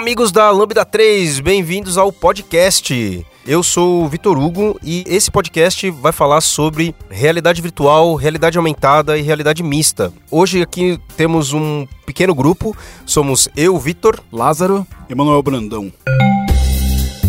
Amigos da Lambda 3, bem-vindos ao podcast. Eu sou o Vitor Hugo e esse podcast vai falar sobre realidade virtual, realidade aumentada e realidade mista. Hoje aqui temos um pequeno grupo, somos eu, Vitor, Lázaro, Emanuel Brandão.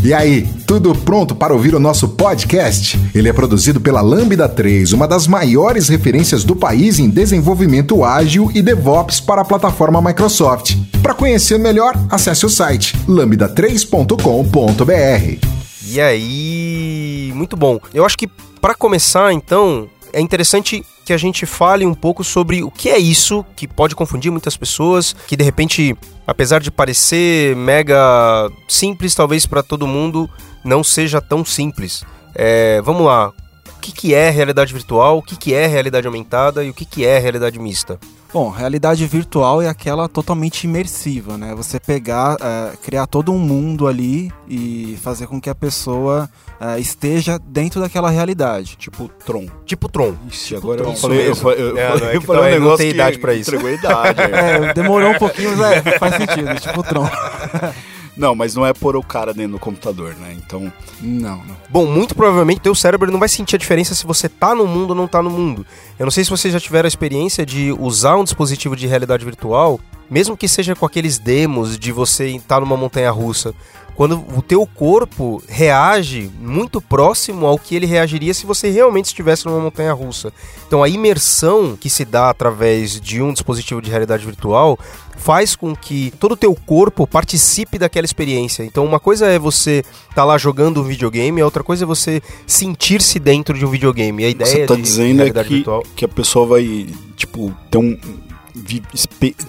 E aí, tudo pronto para ouvir o nosso podcast? Ele é produzido pela Lambda 3, uma das maiores referências do país em desenvolvimento ágil e DevOps para a plataforma Microsoft. Para conhecer melhor, acesse o site lambda3.com.br. E aí, muito bom. Eu acho que para começar, então, é interessante que a gente fale um pouco sobre o que é isso que pode confundir muitas pessoas, que de repente, apesar de parecer mega simples, talvez para todo mundo não seja tão simples. É, vamos lá. O que, que é realidade virtual? O que, que é realidade aumentada? E o que, que é realidade mista? Bom, realidade virtual é aquela totalmente imersiva, né? Você pegar, é, criar todo um mundo ali e fazer com que a pessoa é, esteja dentro daquela realidade. Tipo Tron. Tipo Tron. Ixi, agora Tron. eu falei, eu Isso falei, eu. É, é eu que falei um também não negócio tem que idade pra isso. Entregou a idade. é. É, demorou um pouquinho, mas é, faz sentido, tipo Tron. Não, mas não é pôr o cara dentro do computador, né? Então, Não, não. Bom, muito provavelmente teu cérebro não vai sentir a diferença se você tá no mundo ou não tá no mundo. Eu não sei se vocês já tiveram a experiência de usar um dispositivo de realidade virtual, mesmo que seja com aqueles demos de você estar numa montanha russa, quando o teu corpo reage muito próximo ao que ele reagiria se você realmente estivesse numa montanha russa. Então a imersão que se dá através de um dispositivo de realidade virtual faz com que todo o teu corpo participe daquela experiência. Então uma coisa é você estar lá jogando um videogame, a outra coisa é você sentir-se dentro de um videogame. E a ideia você tá de dizendo é realidade que, virtual que a pessoa vai, tipo, ter, um,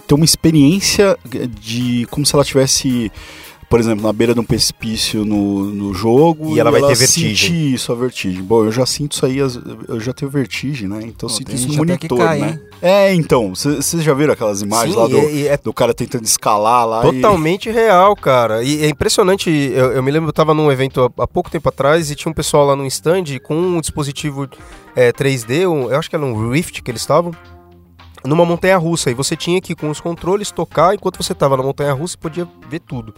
ter uma experiência de como se ela tivesse, por exemplo, na beira de um precipício no, no jogo E ela vai ter vertigem. sentir isso, a vertigem. Bom, eu já sinto isso aí, eu já tenho vertigem, né? Então eu Pô, sinto isso no monitor, cai, né? hein? É, então, vocês já viram aquelas imagens Sim, lá do, e- e é do cara tentando escalar lá e- Totalmente real, cara. E é impressionante. Eu, eu me lembro, eu tava num evento há, há pouco tempo atrás e tinha um pessoal lá no stand com um dispositivo é, 3D, um- eu acho que era um Rift que eles estavam, numa montanha russa. E você tinha que, com os controles, tocar enquanto você tava na montanha russa e podia ver tudo.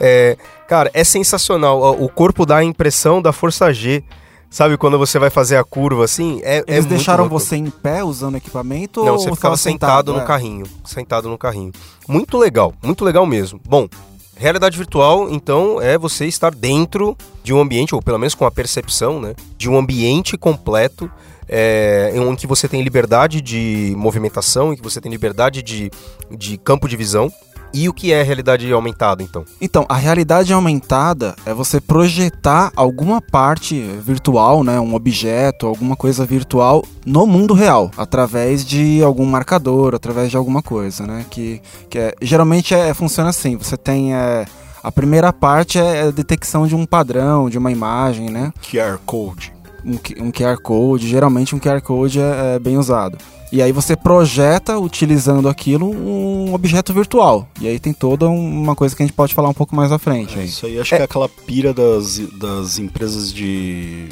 É, cara, é sensacional. O corpo dá a impressão da força G. Sabe quando você vai fazer a curva assim? É, é Eles muito deixaram louco. você em pé usando equipamento Não, ou você ficava sentado, no É. carrinho. Sentado no carrinho. Muito legal, muito legal mesmo. Bom, realidade virtual, então, é você estar dentro de um ambiente, ou pelo menos com a percepção, né? De um ambiente completo. É, em que você tem liberdade de movimentação, em que você tem liberdade de, de campo de visão. E o que é realidade aumentada, então? Então, a realidade aumentada é você projetar alguma parte virtual, né, um objeto, alguma coisa virtual no mundo real, através de algum marcador, através de alguma coisa, né, que, que é, geralmente é, funciona assim, você tem é, a primeira parte é a detecção de um padrão, de uma imagem, né, QR Code. Um, um QR Code, geralmente um QR Code é, é bem usado. E aí você projeta, utilizando aquilo, um objeto virtual. E aí tem toda um- uma coisa que a gente pode falar um pouco mais à frente. aí. Isso aí acho que é aquela pira das, das empresas de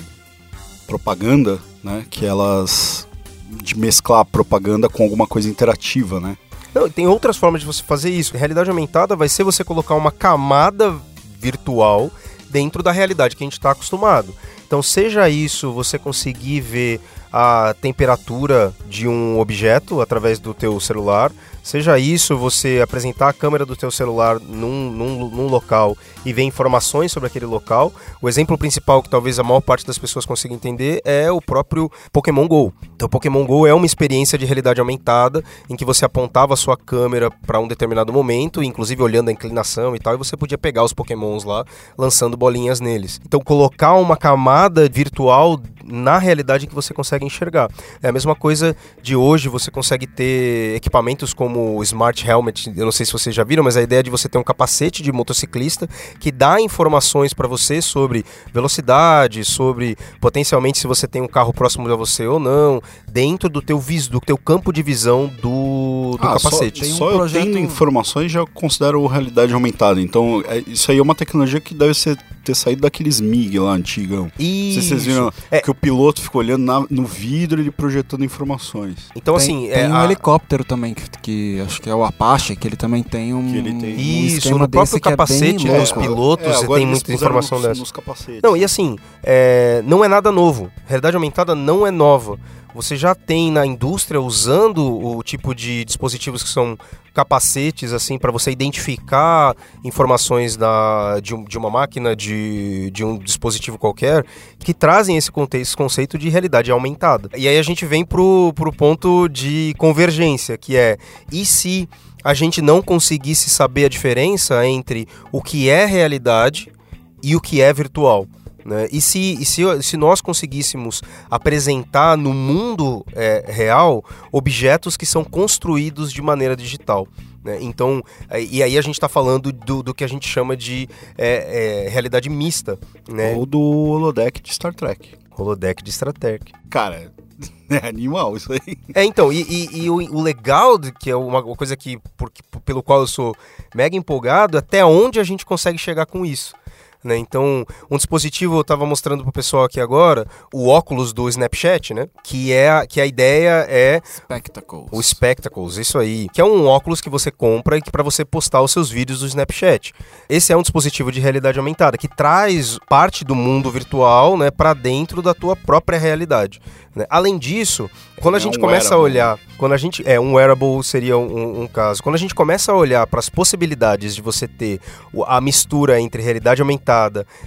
propaganda, né? Que elas. de mesclar propaganda com alguma coisa interativa, né? Não, e tem outras formas de você fazer isso. Realidade aumentada vai ser você colocar uma camada virtual dentro da realidade que a gente está acostumado. Então, seja isso você conseguir ver a temperatura de um objeto através do teu celular, seja isso você apresentar a câmera do teu celular num, num, num local e ver informações sobre aquele local. O exemplo principal que talvez a maior parte das pessoas consiga entender é o próprio Pokémon GO. Então, Pokémon GO é uma experiência de realidade aumentada em que você apontava a sua câmera para um determinado momento, inclusive olhando a inclinação e tal, e você podia pegar os Pokémons lá, lançando bolinhas neles. Então, colocar uma camada virtual na realidade que você consegue enxergar. É a mesma coisa de hoje, você consegue ter equipamentos como o Smart Helmet, eu não sei se vocês já viram, mas a ideia de você ter um capacete de motociclista que dá informações para você sobre velocidade, sobre potencialmente se você tem um carro próximo de você ou não, dentro do teu vis, do teu campo de visão do, do Ah, só- capacete. Tem um Só, eu projeto- tendo informações já considero realidade aumentada. Então, é- isso aí é uma tecnologia que deve ser ter saído daqueles MIG lá antigão. Não sei se vocês Isso. viram É. que o piloto ficou olhando na- no vidro e ele projetando informações. Então, tem, assim, tem é, um a- helicóptero também, que, que acho que é o Apache, que ele também tem um, Que ele tem. um Isso, esquema no próprio é capacete bem dos pilotos, você agora tem muita informação nos, dessa. Nos capacetes. Não, e assim, é, não é nada novo. Realidade aumentada não é nova. Você já tem na indústria usando o tipo de dispositivos que são capacetes, assim, para você identificar informações da, de, de uma máquina, de, de um dispositivo qualquer, que trazem esse, conte- esse conceito de realidade aumentada. E aí a gente vem pro, pro ponto de convergência, que é, e se a gente não conseguisse saber a diferença entre o que é realidade e o que é virtual? Né? E, se, e se, se nós conseguíssemos apresentar no mundo é, real objetos que são construídos de maneira digital? né? Então, é, e aí a gente está falando do, do que a gente chama de é, é, realidade mista, né? Ou do holodeck de Star Trek. holodeck de Star Trek. Cara, é animal isso aí. É, então, e, e- e o, o legal, que é uma, uma coisa que, por- pelo qual eu sou mega empolgado, até onde a gente consegue chegar com isso. Né? Então, um dispositivo, eu estava mostrando pro pessoal aqui agora, o óculos do Snapchat, né? Que, é, a- que a ideia é Spectacles. o Spectacles, isso aí. Que é um óculos que você compra e que para você postar os seus vídeos do Snapchat. Esse é um dispositivo de realidade aumentada que traz parte do mundo virtual, né, para dentro da tua própria realidade. né? Além disso, quando a É gente um começa a wearable. olhar, quando a gente é um wearable seria um, um caso. Quando a gente começa a olhar para as possibilidades de você ter o- a mistura entre realidade aumentada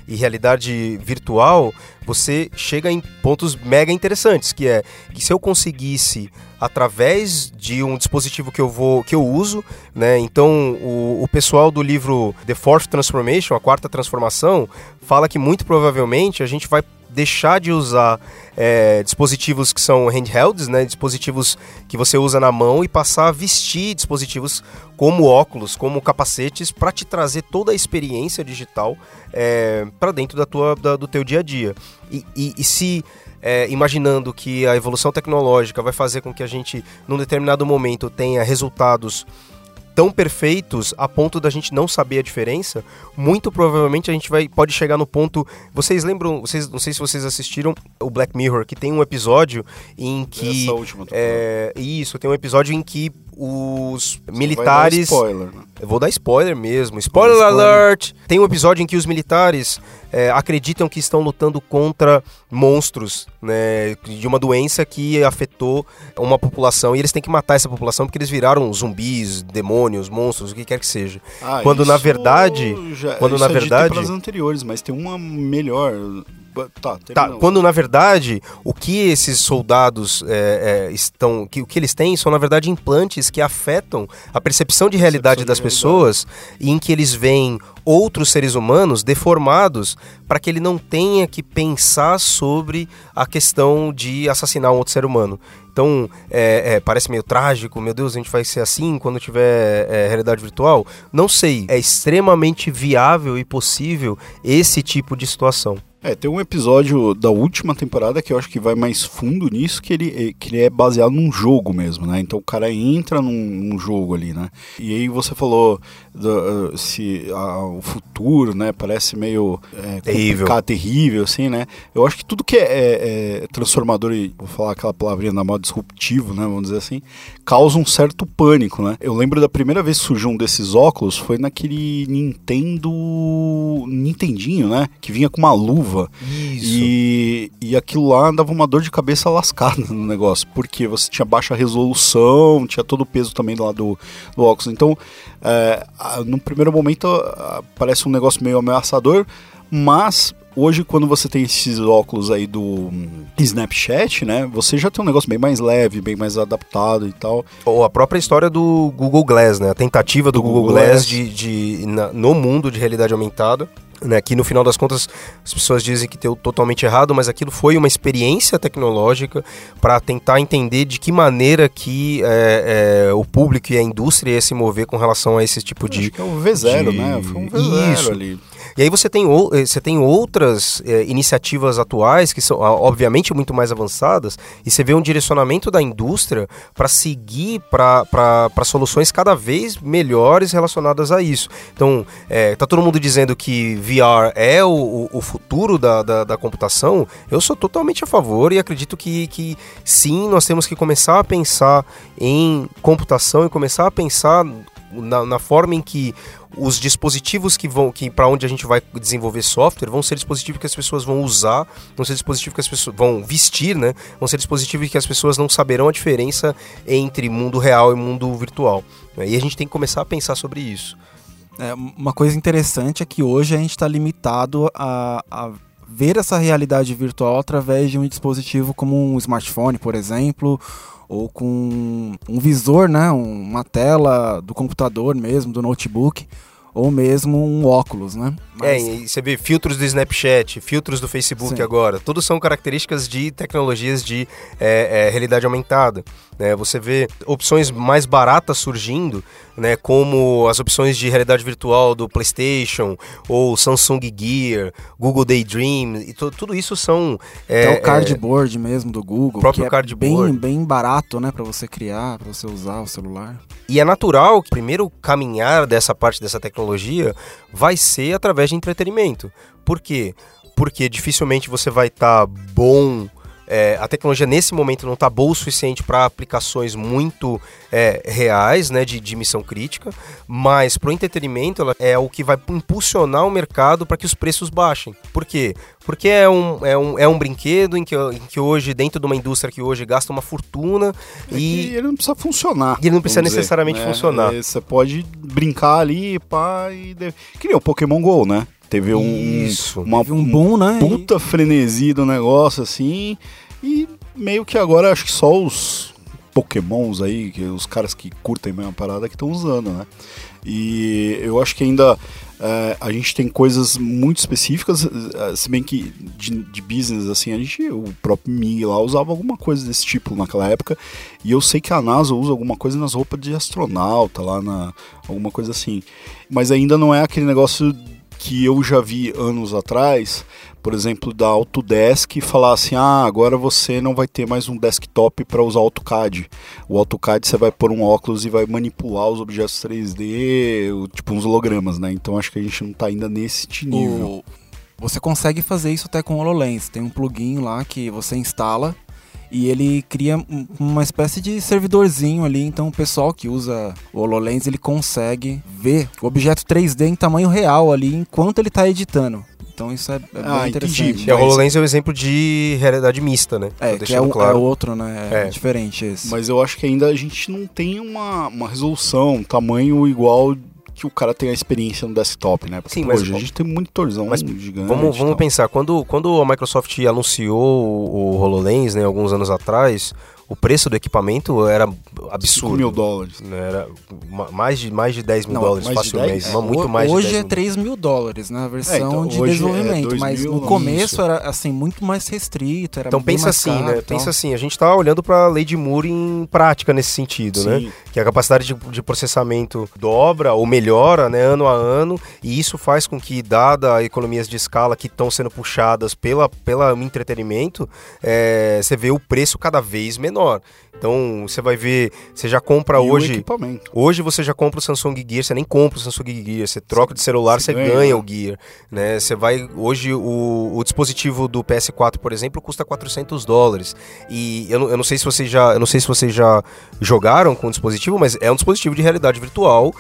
e realidade virtual, você chega em pontos mega interessantes, que é que se eu conseguisse através de um dispositivo que eu vou que eu uso, né? Então o, o pessoal do livro The Fourth Transformation, a quarta transformação, fala que muito provavelmente a gente vai deixar de usar é, dispositivos que são handhelds, né, dispositivos que você usa na mão e passar a vestir dispositivos como óculos, como capacetes, para te trazer toda a experiência digital para dentro da tua, da- do teu dia a dia. E, e- e se é, imaginando que a evolução tecnológica vai fazer com que a gente, num determinado momento, tenha resultados tão perfeitos a ponto da gente não saber a diferença, muito provavelmente a gente vai pode chegar no ponto. Vocês lembram? Vocês não sei se vocês assistiram o Black Mirror, que tem um episódio em que Essa última é, isso tem um episódio em que os militares Spoiler, né? eu vou dar spoiler mesmo. Spoiler, Spoiler. alert! Tem um episódio em que os militares é, acreditam que estão lutando contra monstros, né? De uma doença que afetou uma população. E eles têm que matar essa população porque eles viraram zumbis, demônios, monstros, o que quer que seja. Ah, Quando, na verdade- já- quando, na é verdade- pelas anteriores, mas tem uma melhor. Tá, Tá, quando na verdade o que esses soldados é, é, estão, que, o que eles têm são na verdade implantes que afetam a percepção de realidade Percepção das de pessoas e em que eles veem outros seres humanos deformados para que ele não tenha que pensar sobre a questão de assassinar um outro ser humano. Então, é, é, parece meio trágico, meu Deus, a gente vai ser assim quando tiver é, realidade virtual? Não sei, é extremamente viável e possível esse tipo de situação. É, tem um episódio da última temporada que eu acho que vai mais fundo nisso, que ele, que ele é baseado num jogo mesmo, né? Então o cara entra num, num jogo ali, né? E aí você falou do, se ah, o futuro, né, parece meio é, Terrível. terrível, assim, né? Eu acho que tudo que é, é- é transformador e, vou falar aquela palavrinha na moda disruptivo, né, vamos dizer assim, causa um certo pânico, né? Eu lembro da primeira vez que surgiu um desses óculos, foi naquele Nintendo... Nintendinho, né? Que vinha com uma luva. E, e aquilo lá dava uma dor de cabeça lascada no negócio, porque você tinha baixa resolução, tinha todo o peso também lá do, do óculos. Então, é, a- no primeiro momento, parece um negócio meio ameaçador, mas hoje, quando você tem esses óculos aí do hum, Snapchat, né, você já tem um negócio bem mais leve, bem mais adaptado e tal. Ou a própria história do Google Glass, né? A tentativa do, Do Google, Google Glass, Glass. de, de- na- no mundo de realidade aumentada. Né, que no final das contas as pessoas dizem que deu totalmente errado, mas aquilo foi uma experiência tecnológica para tentar entender de que maneira que é, é, o público e a indústria ia se mover com relação a esse tipo de, Acho que é o V0, de- né? Foi um V0 Isso. ali. E aí você tem, eh, você tem outras é, iniciativas atuais que são, obviamente, muito mais avançadas, e você vê um direcionamento da indústria para seguir para soluções cada vez melhores relacionadas a isso. Então, é, tá todo mundo dizendo que VR é o, o futuro da, da, da computação. Eu sou totalmente a favor e acredito que, que sim, nós temos que começar a pensar em computação e começar a pensar na, na forma em que os dispositivos que vão que para onde a gente vai desenvolver software vão ser dispositivos que as pessoas vão usar, vão ser dispositivos que as pessoas vão vestir, né? Vão ser dispositivos que as pessoas não saberão a diferença entre mundo real e mundo virtual. E a gente tem que começar a pensar sobre isso. É, uma coisa interessante é que hoje a gente está limitado a, a ver essa realidade virtual através de um dispositivo como um smartphone, por exemplo, ou com um visor, né, uma tela do computador mesmo, do notebook, ou mesmo um óculos, né? É, Mas... É, você vê filtros do Snapchat, filtros do Facebook Sim. agora, todos são características de tecnologias de é, é, realidade aumentada. Né? Você vê opções mais baratas surgindo, né? como as opções de realidade virtual do PlayStation, ou Samsung Gear, Google Daydream, e tudo isso são... É, Até o cardboard mesmo do Google, próprio que é cardboard. bem, bem barato né? para você criar, para você usar o celular. E é natural que o primeiro caminhar dessa parte dessa tecnologia vai ser através de entretenimento. Por quê? Porque dificilmente você vai estar tá bom é, a tecnologia nesse momento não está boa o suficiente para aplicações muito é, reais, né, de, de missão crítica, mas para o entretenimento ela é o que vai impulsionar o mercado para que os preços baixem. Por quê? Porque é um, é um, é um brinquedo em que, em que hoje, dentro de uma indústria que hoje gasta uma fortuna é e. ele não precisa funcionar. E ele não precisa necessariamente dizer, né? funcionar. É, você pode brincar ali, pá, e. Deve... Que nem o Pokémon GO, né? Teve um, Isso. Uma, Teve um boom, né? Puta frenesi do negócio, assim. E meio que agora acho que só os pokémons aí, que os caras que curtem a mesma parada que estão usando, né? E eu acho que ainda é, a gente tem coisas muito específicas, é, se bem que de, de, business, assim, a gente, o próprio MIG lá usava alguma coisa desse tipo naquela época, e eu sei que a NASA usa alguma coisa nas roupas de astronauta lá, na, alguma coisa assim. Mas ainda não é aquele negócio que eu já vi anos atrás, por exemplo, da Autodesk falar assim: ah, agora você não vai ter mais um desktop para usar AutoCAD. O AutoCAD você vai pôr um óculos e vai manipular os objetos 3D, tipo uns hologramas, né? Então acho que a gente não está ainda nesse nível. O... Você consegue fazer isso até com o HoloLens. Tem um plugin lá que você instala e ele cria uma espécie de servidorzinho ali, então o pessoal que usa o HoloLens ele consegue ver o objeto 3D em tamanho real ali enquanto ele está editando. Então isso é, é ah, bem interessante. Entendi. O HoloLens é um exemplo de realidade mista, né? É, que é, o, claro. é outro, né? É, é, diferente esse. Mas eu acho que ainda a gente não tem uma, uma resolução, um tamanho igual que o cara tenha experiência no desktop, né? Porque, Sim, mas hoje a gente tem um monitorzão mas gigante. Vamos, vamos pensar, quando, quando a Microsoft anunciou o, o HoloLens, né, alguns anos atrás, o preço do equipamento era absurdo. 5 mil dólares. Né? Era mais de, mais de 10 mil Não, dólares facilmente. É. Muito mais hoje de 10 é 3 mil dólares na né? versão é, então, de é desenvolvimento. É mas no começo isso. era assim, muito mais restrito. Era então pensa assim, né? Pensa assim, a gente está olhando para a lei de Moore em prática nesse sentido, né? Sim. né? Que a capacidade de, de, processamento dobra ou melhora né, ano a ano, e isso faz com que, dada economias de escala que estão sendo puxadas pela, pela entretenimento, é, você vê o preço cada vez menor menor. Então você vai ver, você já compra e hoje. Hoje você já compra o Samsung Gear, você nem compra o Samsung Gear, você troca de celular, você, você ganha, ganha, o Gear, né? Você vai hoje o, o, dispositivo do PS4, por exemplo, custa 400 dólares. E eu, eu não sei se vocês já, eu não sei se vocês já jogaram com o dispositivo, mas é um dispositivo de realidade virtual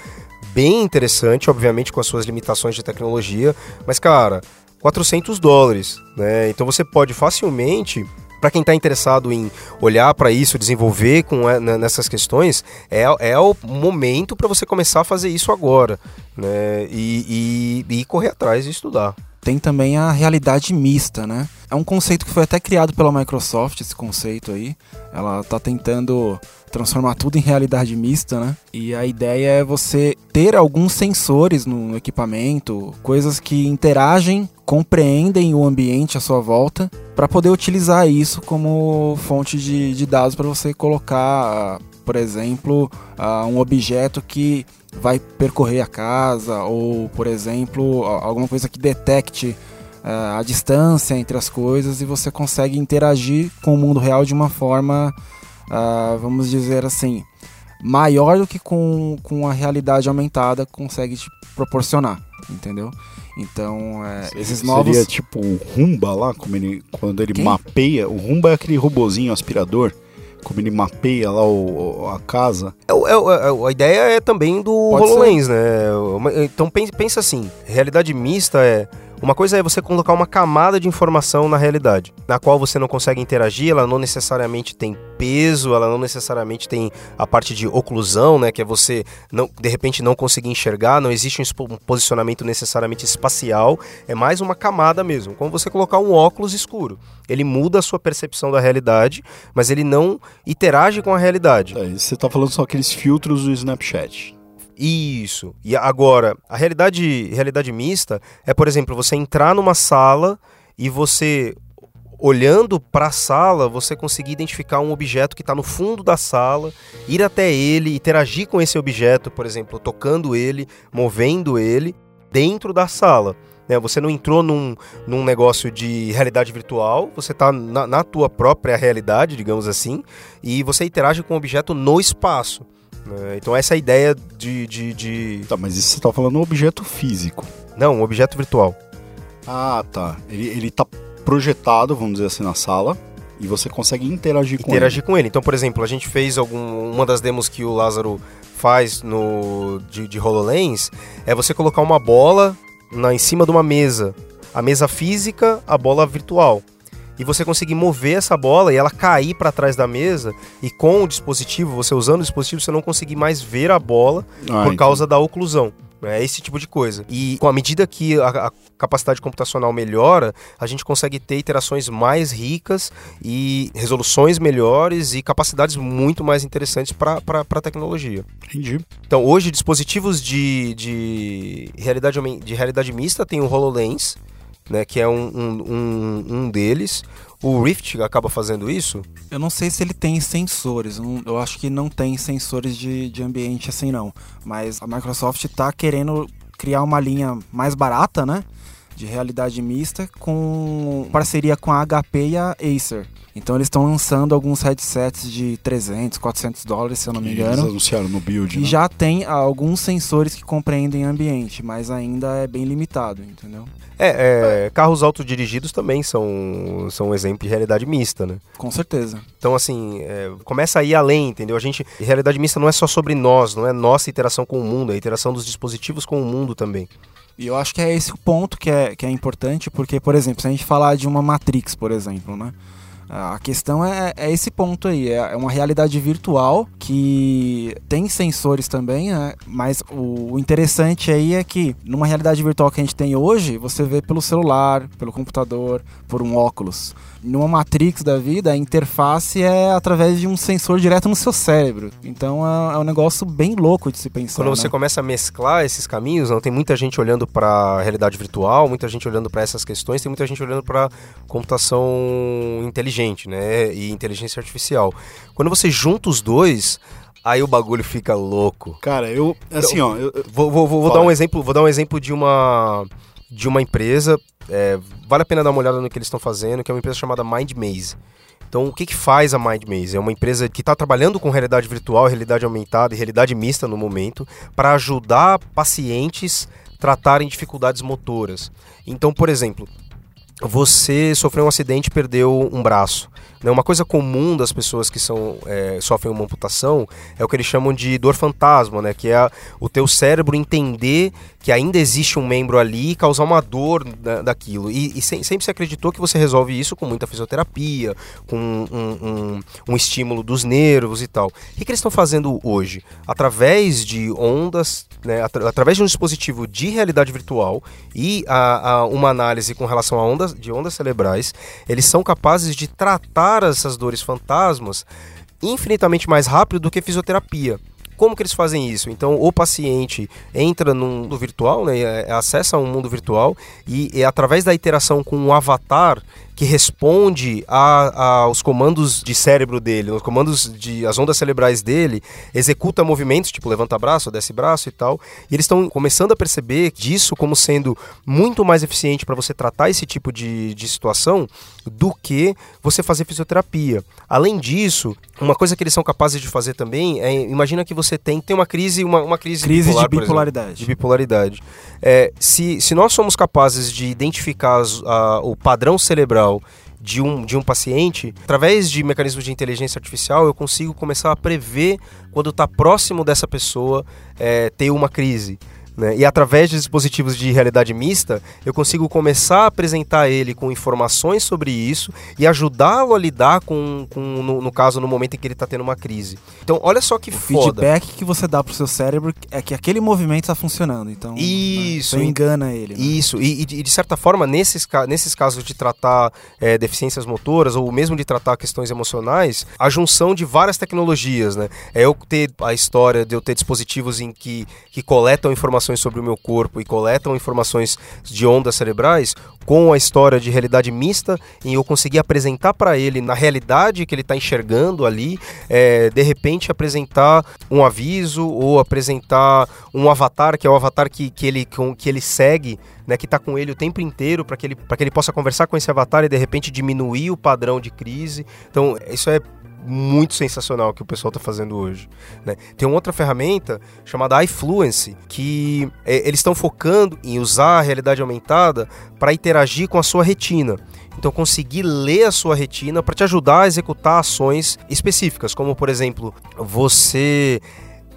bem interessante, obviamente com as suas limitações de tecnologia, mas cara, 400 dólares, né? Então você pode facilmente para quem está interessado em olhar para isso, desenvolver com né, nessas questões, é, é o momento para você começar a fazer isso agora, né? E, e, e correr atrás e estudar tem também a realidade mista, né? É um conceito que foi até criado pela Microsoft, esse conceito aí. Ela está tentando transformar tudo em realidade mista, né? E a ideia é você ter alguns sensores no equipamento, coisas que interagem, compreendem o ambiente à sua volta, para poder utilizar isso como fonte de, de dados para você colocar, por exemplo, uh, um objeto que vai percorrer a casa, ou, por exemplo, alguma coisa que detecte uh, a distância entre as coisas e você consegue interagir com o mundo real de uma forma, uh, vamos dizer assim, maior do que com, com a realidade aumentada consegue te proporcionar, entendeu? Então, é, esses novos. Seria tipo o Rumba lá, como ele, quando ele Quem? mapeia. O Rumba é aquele robozinho aspirador como ele mapeia lá o, a casa. É, é, é, a ideia é também do Pode HoloLens, ser. né? Então pensa assim, realidade mista é uma coisa é você colocar uma camada de informação na realidade, na qual você não consegue interagir, ela não necessariamente tem peso, ela não necessariamente tem a parte de oclusão, né, que é você não, de repente não conseguir enxergar, não existe um posicionamento necessariamente espacial, é mais uma camada mesmo, como você colocar um óculos escuro. Ele muda a sua percepção da realidade, mas ele não interage com a realidade. É, você está falando só aqueles filtros do Snapchat. Isso. E agora, a realidade, realidade mista é, por exemplo, você entrar numa sala e você olhando para a sala, você conseguir identificar um objeto que está no fundo da sala, ir até ele, interagir com esse objeto, por exemplo, tocando ele, movendo ele dentro da sala. Né? Você não entrou num, num negócio de realidade virtual, você está na, na tua própria realidade, digamos assim, e você interage com o objeto no espaço. Né? Então essa é a ideia de, de, de... Tá, mas isso você está falando um objeto físico. Não, um objeto virtual. Ah, tá. Ele, ele tá projetado, vamos dizer assim, na sala e você consegue interagir, com ele. Interagir com ele. Então, por exemplo, a gente fez algum, uma das demos que o Lázaro faz no de, de HoloLens é você colocar uma bola na, em cima de uma mesa. A mesa física, a bola virtual e você conseguir mover essa bola e ela cair para trás da mesa e com o dispositivo, você usando o dispositivo, você não conseguir mais ver a bola ah, por causa da oclusão. É esse tipo de coisa. E com a medida que a, a, capacidade computacional melhora, a gente consegue ter iterações mais ricas e resoluções melhores e capacidades muito mais interessantes para a tecnologia. Entendi. Então, hoje, dispositivos de, de, realidade, de realidade mista tem o HoloLens, né, que é um, um, um, deles. O Rift acaba fazendo isso? Eu não sei se ele tem sensores. Eu acho que não tem sensores de, de ambiente assim não. Mas a Microsoft está querendo criar uma linha mais barata, né? De realidade mista com parceria com a HP e a Acer. Então eles estão lançando alguns headsets de 300, 400 dólares, se eu não me engano. Eles anunciaram no build, E né? já tem alguns sensores que compreendem ambiente, mas ainda é bem limitado, entendeu? É, é carros autodirigidos também são, são um exemplo de realidade mista, né? Com certeza. Então, assim, é, começa a ir além, entendeu? A gente, realidade mista não é só sobre nós, não é nossa interação com o mundo, é a interação dos dispositivos com o mundo também. E eu acho que é esse o ponto que é, que é importante, porque, por exemplo, se a gente falar de uma Matrix, por exemplo, né? A questão é, é esse ponto aí, é, é uma realidade virtual que tem sensores também, né? mas o, o interessante aí é que numa realidade virtual que a gente tem hoje, você vê pelo celular, pelo computador, por um óculos numa Matrix da vida, a interface é através de um sensor direto no seu cérebro. Então é, é um negócio bem louco de se pensar. Quando você né? começa a mesclar esses caminhos, não tem muita gente olhando para a realidade virtual, muita gente olhando para essas questões, tem muita gente olhando para computação inteligente, né, e inteligência artificial. Quando você junta os dois, aí o bagulho fica louco. Cara, eu assim, ó, eu, vou, vou, vou, vou dar um exemplo, vou dar um exemplo de uma de uma empresa. É, vale a pena dar uma olhada no que eles estão fazendo, que é uma empresa chamada Mind Maze. Então, o que, que faz a Mind Maze? É uma empresa que está trabalhando com realidade virtual, realidade aumentada e realidade mista no momento, para ajudar pacientes tratarem dificuldades motoras. Então, por exemplo, você sofreu um acidente e perdeu um braço. Né? Uma coisa comum das pessoas que são, é, sofrem uma amputação é o que eles chamam de dor fantasma, né? que é o teu cérebro entender que ainda existe um membro ali e causar uma dor da, daquilo. E, e sempre se acreditou que você resolve isso com muita fisioterapia, com um, um, um estímulo dos nervos e tal. O que, que eles estão fazendo hoje? Através de ondas, né? através de um dispositivo de realidade virtual e a, a uma análise com relação a ondas, de ondas cerebrais, eles são capazes de tratar essas dores fantasmas infinitamente mais rápido do que fisioterapia. Como que eles fazem isso? Então, o paciente entra no mundo virtual, né, é, acessa um mundo virtual e, e através da interação com um avatar que responde a, a, aos comandos de cérebro dele, os comandos de as ondas cerebrais dele, executa movimentos tipo levanta braço, desce braço e tal. E eles estão começando a perceber disso como sendo muito mais eficiente para você tratar esse tipo de, de situação do que você fazer fisioterapia. Além disso, uma coisa que eles são capazes de fazer também é imagina que você tem tem uma crise uma, uma crise, crise bipolar, de bipolaridade. Exemplo, de bipolaridade. É, se, se nós somos capazes de identificar as, a, o padrão cerebral de um, de um paciente, através de mecanismos de inteligência artificial, eu consigo começar a prever quando está próximo dessa pessoa é, ter uma crise. Né? E através de dispositivos de realidade mista, eu consigo começar a apresentar ele com informações sobre isso e ajudá-lo a lidar com, com no, no, caso, no momento em que ele está tendo uma crise. Então, olha só que o foda. feedback que você dá pro seu cérebro é que aquele movimento está funcionando. Então, isso. Né, engana ele. Né? Isso. E, e, de certa forma, nesses, nesses casos de tratar é, deficiências motoras ou mesmo de tratar questões emocionais, a junção de várias tecnologias, né? É eu ter a história de eu ter dispositivos em que, que coletam informações informações sobre o meu corpo e coletam informações de ondas cerebrais com a história de realidade mista e eu conseguir apresentar para ele na realidade que ele está enxergando ali, é, de repente apresentar um aviso ou apresentar um avatar que é o avatar que, que, ele, que ele segue né, que está com ele o tempo inteiro para que, ele, que ele possa conversar com esse avatar e de repente diminuir o padrão de crise. Então, isso é muito sensacional que o pessoal está fazendo hoje. Né? Tem uma outra ferramenta chamada iFluency, que é, eles estão focando em usar a realidade aumentada para interagir com a sua retina. Então, conseguir ler a sua retina para te ajudar a executar ações específicas, como, por exemplo, você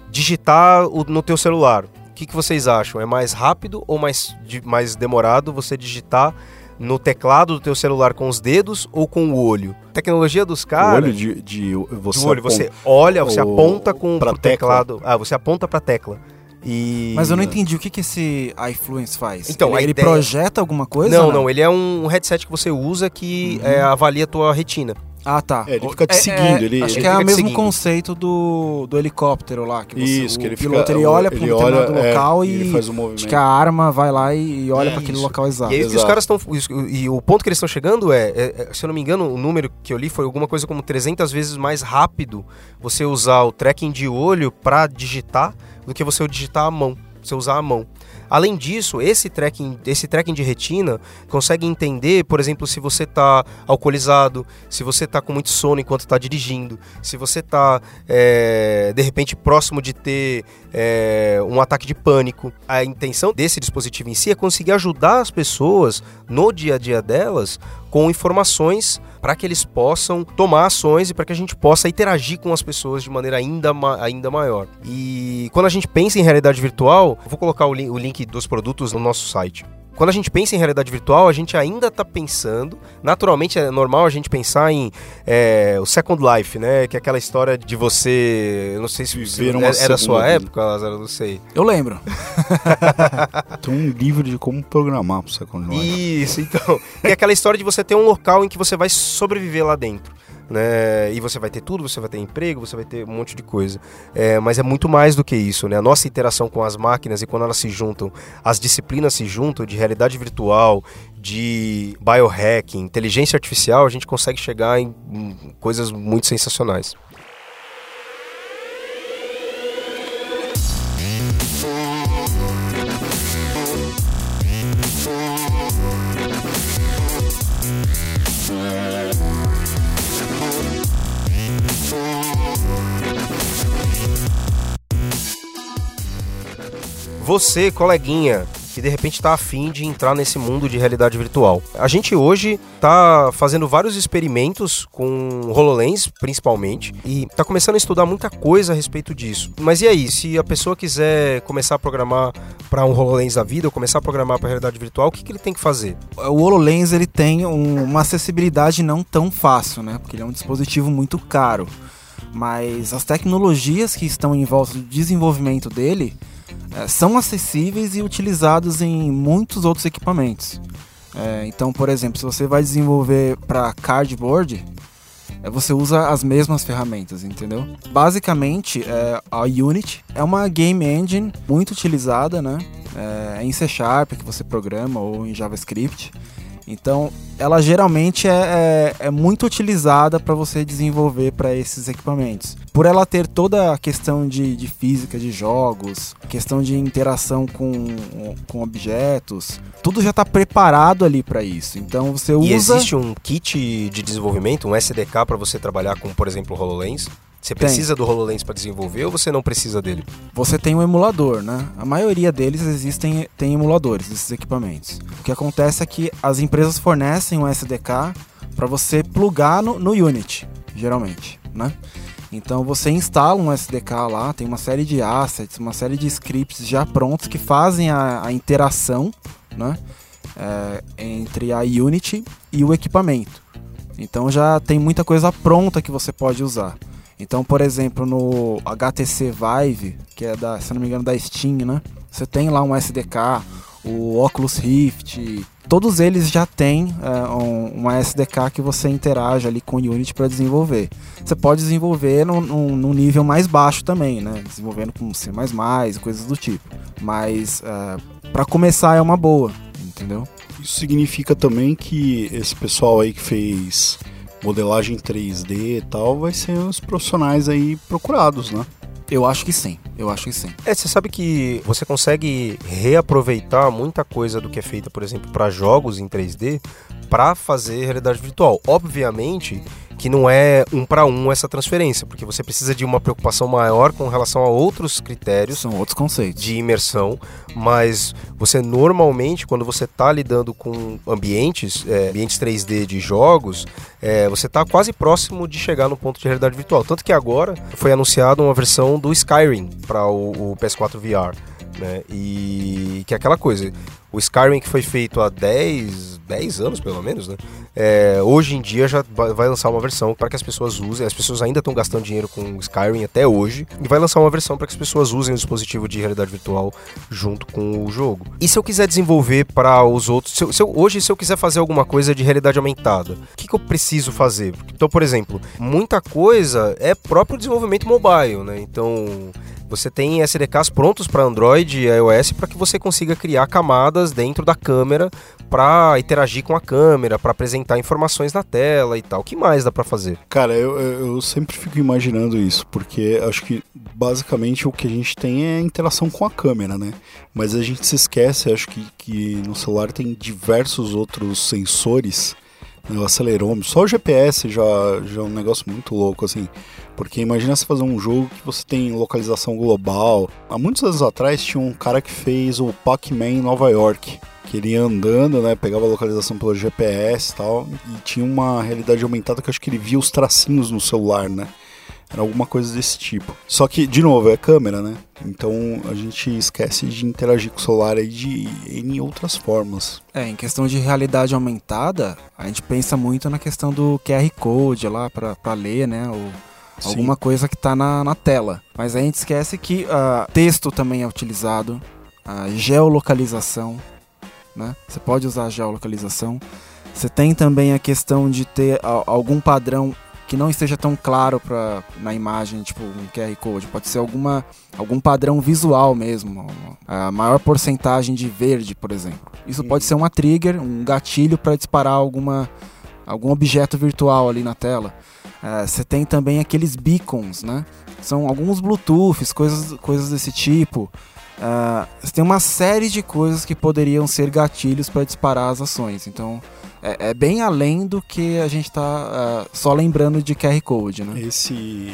digitar no teu celular. O que, que vocês acham? É mais rápido ou mais, mais demorado você digitar no teclado do teu celular com os dedos ou com o olho. A tecnologia dos caras. O olho de, de você. Do olho, você olha, você aponta com o teclado. Ah, você aponta para a tecla. E... Mas eu não entendi o que, que esse iFluence faz. Então, ele, ele ideia... projeta alguma coisa? Não, não, não, ele é um headset que você usa que uhum. é, avalia a tua retina. Ah, tá. É, ele fica te é, seguindo. É, ele, acho ele que é o mesmo conceito do, do helicóptero lá. Que você, Isso, que ele piloto fica, ele olha para um determinado é, local e, ele faz o movimento. Acho que a arma vai lá e, olha para aquele local exato. E aí os caras estão. E o ponto que eles estão chegando é, é, se eu não me engano, o número que eu li foi alguma coisa como 300 vezes mais rápido você usar o tracking de olho para digitar do que você digitar a mão. Você usar a mão. Além disso, esse tracking, esse tracking de retina consegue entender, por exemplo, se você está alcoolizado, se você está com muito sono enquanto está dirigindo, se você está, é, de repente, próximo de ter é, um ataque de pânico. A intenção desse dispositivo em si é conseguir ajudar as pessoas no dia a dia delas com informações para que eles possam tomar ações e para que a gente possa interagir com as pessoas de maneira ainda, ma ainda maior. E quando a gente pensa em realidade virtual, vou colocar o, li o link dos produtos no nosso site quando a gente pensa em realidade virtual, a gente ainda está pensando. Naturalmente é normal a gente pensar em é, o Second Life, né? Que é aquela história de você. Eu não sei se Viver é, é da sua vida. época, Lázaro, não sei. Eu lembro. Tem um livro de como programar pro Second Life. Isso, então. É aquela história de você ter um local em que você vai sobreviver lá dentro né? E você vai ter tudo, você vai ter emprego, você vai ter um monte de coisa. É, mas é muito mais do que isso, né? A nossa interação com as máquinas e quando elas se juntam, as disciplinas se juntam de realidade virtual, de biohacking, inteligência artificial, a gente consegue chegar em coisas muito sensacionais. Você, coleguinha, que de repente está afim de entrar nesse mundo de realidade virtual. A gente hoje está fazendo vários experimentos com HoloLens, principalmente, e está começando a estudar muita coisa a respeito disso. Mas e aí, se a pessoa quiser começar a programar para um HoloLens da vida ou começar a programar para realidade virtual, o que, que ele tem que fazer? O HoloLens ele tem um, uma acessibilidade não tão fácil, né? Porque ele é um dispositivo muito caro. Mas as tecnologias que estão em volta do desenvolvimento dele são acessíveis e utilizados em muitos outros equipamentos. É, então, por exemplo, se você vai desenvolver para cardboard, é, você usa as mesmas ferramentas, entendeu? Basicamente, é, a Unity é uma game engine muito utilizada, né? É, em C Sharp que você programa ou em JavaScript. Então, ela geralmente é, é, é muito utilizada para você desenvolver para esses equipamentos. Por ela ter toda a questão de, de física de jogos, questão de interação com, com objetos, tudo já está preparado ali para isso. Então você usa. E existe um kit de desenvolvimento, um SDK para você trabalhar com, por exemplo, o HoloLens? Você precisa tem. do HoloLens para desenvolver ou você não precisa dele? Você tem um emulador, né? A maioria deles existem tem emuladores desses equipamentos. O que acontece é que as empresas fornecem um SDK para você plugar no, no Unity, geralmente, né? Então você instala um SDK lá, tem uma série de assets, uma série de scripts já prontos que fazem a, a interação né, é, entre a Unity e o equipamento. Então já tem muita coisa pronta que você pode usar. Então, por exemplo, no HTC Vive, que é da, se não me engano, da Steam, né? Você tem lá um SDK, o Oculus Rift, todos eles já têm é, um, uma SDK que você interage ali com o Unity para desenvolver. Você pode desenvolver num, nível mais baixo também, né? Desenvolvendo com C++ coisas do tipo. Mas é, para começar é uma boa, entendeu? Isso significa também que esse pessoal aí que fez modelagem 3D e tal, vai ser os profissionais aí procurados, né? Eu acho que sim, eu acho que sim. É, você sabe que você consegue reaproveitar muita coisa do que é feita, por exemplo, para jogos em 3D para fazer realidade virtual. Obviamente que não é um para um essa transferência, porque você precisa de uma preocupação maior com relação a outros critérios. São outros conceitos. De imersão, mas você normalmente, quando você está lidando com ambientes, é, ambientes 3D de jogos, é, você está quase próximo de chegar no ponto de realidade virtual. Tanto que agora foi anunciada uma versão do Skyrim para o, o PS4 VR. Né? E que é aquela coisa, o Skyrim que foi feito há 10, 10 anos pelo menos, né? É, hoje em dia já vai lançar uma versão para que as pessoas usem. As pessoas ainda estão gastando dinheiro com o Skyrim até hoje. E vai lançar uma versão para que as pessoas usem o dispositivo de realidade virtual junto com o jogo. E se eu quiser desenvolver para os outros. Se eu, se eu, hoje, se eu quiser fazer alguma coisa de realidade aumentada, o que, que eu preciso fazer? Então, por exemplo, muita coisa é próprio desenvolvimento mobile, né? Então você tem SDKs prontos para Android e iOS para que você consiga criar camadas dentro da câmera para interagir com a câmera, para apresentar informações na tela e tal. O que mais dá para fazer? Cara, eu, eu sempre fico imaginando isso, porque acho que basicamente o que a gente tem é interação com a câmera, né? Mas a gente se esquece, acho que, que no celular tem diversos outros sensores o acelerômetro, só o GPS já, já é um negócio muito louco, assim. Porque imagina você fazer um jogo que você tem localização global. Há muitos anos atrás tinha um cara que fez o Pac-Man em Nova York. Que ele ia andando, né? Pegava a localização pelo GPS e tal. E tinha uma realidade aumentada que eu acho que ele via os tracinhos no celular, né? Era alguma coisa desse tipo. Só que, de novo, é câmera, né? Então a gente esquece de interagir com o celular aí de em outras formas. É, em questão de realidade aumentada, a gente pensa muito na questão do QR Code lá para ler, né? Ou alguma Sim. coisa que está na, na tela. Mas a gente esquece que uh, texto também é utilizado, a geolocalização, né? Você pode usar a geolocalização. Você tem também a questão de ter algum padrão que não esteja tão claro pra, na imagem, tipo um QR Code. Pode ser alguma, algum padrão visual mesmo. A maior porcentagem de verde, por exemplo. Isso pode ser uma trigger, um gatilho para disparar alguma, algum objeto virtual ali na tela. É, você tem também aqueles beacons, né? São alguns Bluetooths, coisas, coisas desse tipo. Uh, você tem uma série de coisas que poderiam ser gatilhos para disparar as ações. Então, é, é, bem além do que a gente está uh, é, só lembrando de QR Code, né? Esse...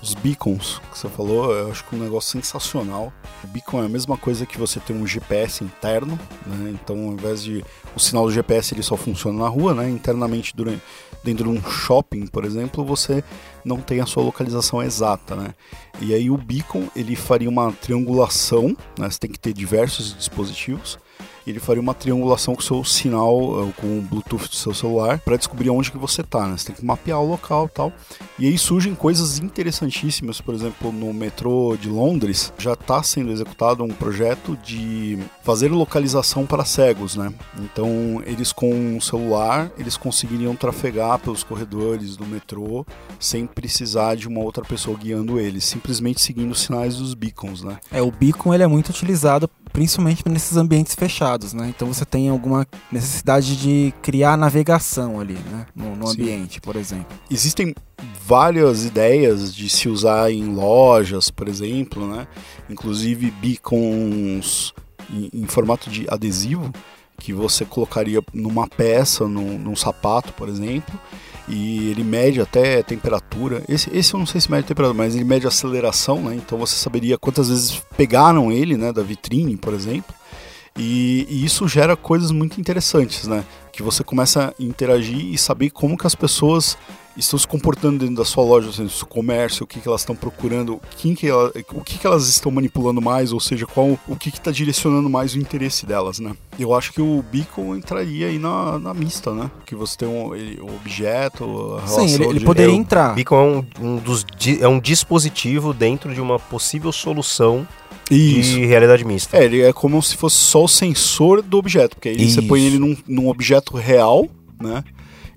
Os beacons que você falou, eu acho que é um negócio sensacional. O beacon é a mesma coisa que você tem um GPS interno, né? Então, ao invés de... O sinal do GPS ele só funciona na rua, né? Internamente, durante, dentro de um shopping, por exemplo, você não tem a sua localização exata, né? E aí o beacon, ele faria uma triangulação, né? Você tem que ter diversos dispositivos ele faria uma triangulação com o seu sinal, com o Bluetooth do seu celular, para descobrir onde que você tá, né? Você tem que mapear o local e tal. E aí surgem coisas interessantíssimas, por exemplo, no metrô de Londres já está sendo executado um projeto de fazer localização para cegos, né? Então eles com um celular eles conseguiriam trafegar pelos corredores do metrô sem precisar de uma outra pessoa guiando eles, simplesmente seguindo os sinais dos beacons, né? É, o beacon ele é muito utilizado principalmente nesses ambientes fechados, né? Então você tem alguma necessidade de criar navegação ali, né? No, no ambiente, por exemplo. Existem várias ideias de se usar em lojas, por exemplo, né? Inclusive beacons em, em formato de adesivo que você colocaria numa peça, num, num sapato, por exemplo, e ele mede até temperatura. Esse, esse eu não sei se mede temperatura, mas ele mede aceleração, né? Então você saberia quantas vezes pegaram ele, né, da vitrine, por exemplo. E, e, isso gera coisas muito interessantes, né? Que você começa a interagir e saber como que as pessoas estão se comportando dentro da sua loja, assim, do seu comércio, o que, que elas estão procurando, quem que ela, o que, que elas estão manipulando mais, ou seja, qual o que está direcionando mais o interesse delas, né? Eu acho que o Beacon entraria aí na, na mista, né? Que você tem um, ele, um objeto, a Sim, ele, ele poderia é, entrar. O Beacon é um, um dos, é um dispositivo dentro de uma possível solução isso. de realidade mista. É, ele é como se fosse só o sensor do objeto, porque aí Isso. você põe ele num, num objeto real, né?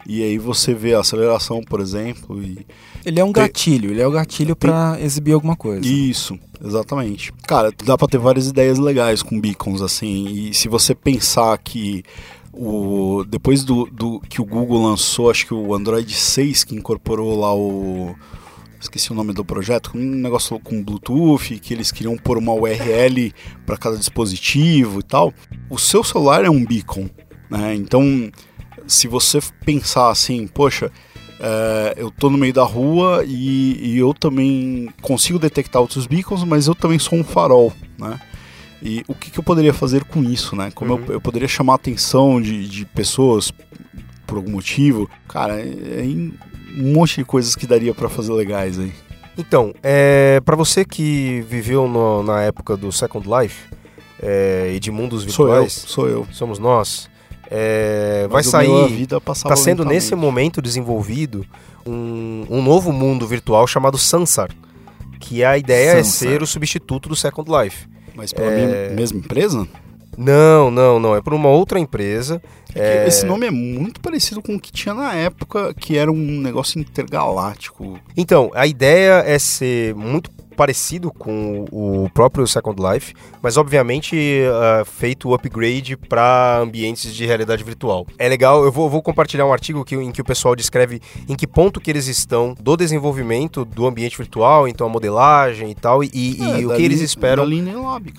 E aí você vê a aceleração, por exemplo. E... Ele é um gatilho, ele é o gatilho Tem... para exibir alguma coisa. Isso, exatamente. Cara, dá para ter várias ideias legais com beacons, assim. E se você pensar que o depois do, do que o Google lançou, acho que o Android 6 que incorporou lá o esqueci o nome do projeto, um negócio com Bluetooth, que eles queriam pôr uma URL para cada dispositivo e tal. O seu celular é um beacon, né? Então se você pensar assim, poxa, é, eu tô no meio da rua e, e, eu também consigo detectar outros beacons, mas eu também sou um farol, né? E o que, que eu poderia fazer com isso, né? Como uhum. eu, eu, poderia chamar a atenção de, de pessoas por algum motivo? Cara, é, é um monte de coisas que daria para fazer legais aí. Então, é, para você que viveu no, na época do Second Life é, e de mundos virtuais, sou eu, sou eu. somos nós. É, vai sair. Está sendo nesse momento desenvolvido um, um, novo mundo virtual chamado Sansar. Que a ideia é Sansar. é ser o substituto do Second Life. Mas pela é... mesma empresa? Não, não, não. É por uma outra empresa. É é... Esse nome é muito parecido com o que tinha na época, que era um negócio intergaláctico. Então, a ideia é ser muito parecido com o próprio Second Life, mas obviamente uh, feito o upgrade para ambientes de realidade virtual. É legal, eu vou, vou compartilhar um artigo que, em que o pessoal descreve em que ponto que eles estão do desenvolvimento do ambiente virtual, então a modelagem e tal, e, e, é, e o que eles esperam.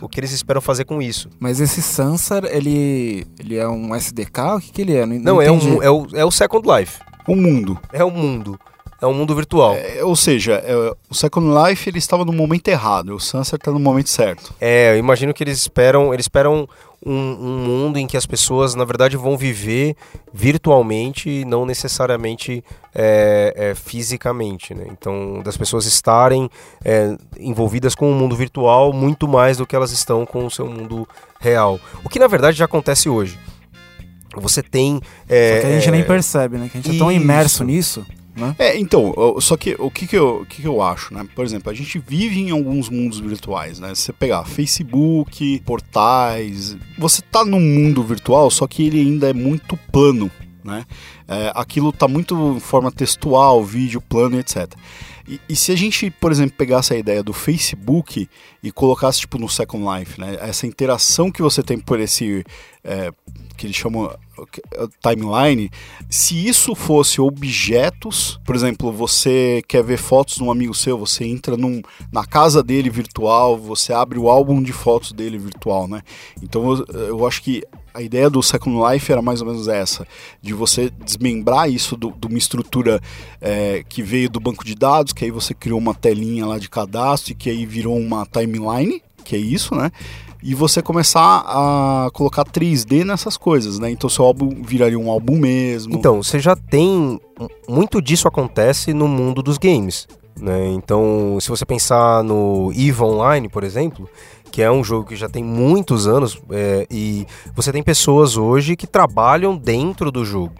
O que eles esperam fazer com isso. Mas esse Sansar, ele, ele é um SDK? O que, que ele é? Não, não, não é, um, é, o, é o Second Life. O mundo. É o mundo é um mundo virtual. É, ou seja, é, o Second Life ele estava no momento errado, o Sunset está no momento certo. É, eu imagino que eles esperam, eles esperam um, um, mundo em que as pessoas, na verdade, vão viver virtualmente e não necessariamente é, é, fisicamente. Né? Então, das pessoas estarem é, envolvidas com o mundo virtual muito mais do que elas estão com o seu mundo real. O que, na verdade, já acontece hoje. Você tem. É, Só que a gente nem percebe, né? Que a gente isso. é tão imerso nisso né? É, então, só que o que, que, eu, que, que eu acho, né? Por exemplo, a gente vive em alguns mundos virtuais, né? Você pegar Facebook, portais, você tá num mundo virtual, só que ele ainda é muito plano, né? É, aquilo tá muito em forma textual, vídeo, plano, etc. E, e, se a gente, por exemplo, pegasse a ideia do Facebook e colocasse tipo no Second Life, né? Essa interação que você tem por esse é, que eles chamam é, timeline, se isso fosse objetos, por exemplo, você quer ver fotos de um amigo seu, você entra num, na casa dele virtual, você abre o álbum de fotos dele virtual, né? Então eu, eu acho que a ideia do Second Life era mais ou menos essa, de você desmembrar isso de uma estrutura é, que veio do banco de dados, que aí você criou uma telinha lá de cadastro e que aí virou uma timeline, que é isso, né? E você começar a colocar 3D nessas coisas, né? Então seu álbum viraria um álbum mesmo. Então, você já tem. Muito disso acontece no mundo dos games. Né? Então, se você pensar no EVE Online, por exemplo, que é um jogo que já tem muitos anos, é, e você tem pessoas hoje que trabalham dentro do jogo.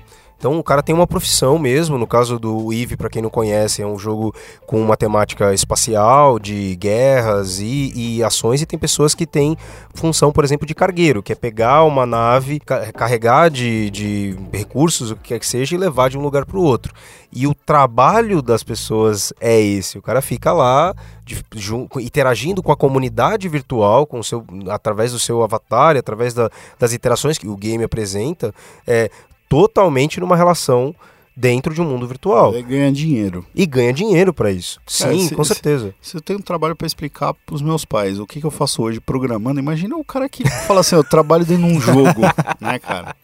Então o cara tem uma profissão mesmo, no caso do Eve, para quem não conhece, é um jogo com uma temática espacial, de guerras e, e, ações, e tem pessoas que têm função, por exemplo, de cargueiro, que é pegar uma nave, carregar de, de recursos, o que quer que seja, e levar de um lugar para o outro. E o trabalho das pessoas é esse. O cara fica lá de, interagindo com a comunidade virtual, com seu, através do seu avatar, através da, das interações que o game apresenta, é, totalmente numa relação dentro de um mundo virtual. E ganha dinheiro. E ganha dinheiro para isso. É, Sim, é, se, com certeza. Se, se, eu tenho um trabalho para explicar para os meus pais o que, que eu faço hoje programando, imagina o cara que fala assim, eu trabalho dentro de um jogo, né, cara?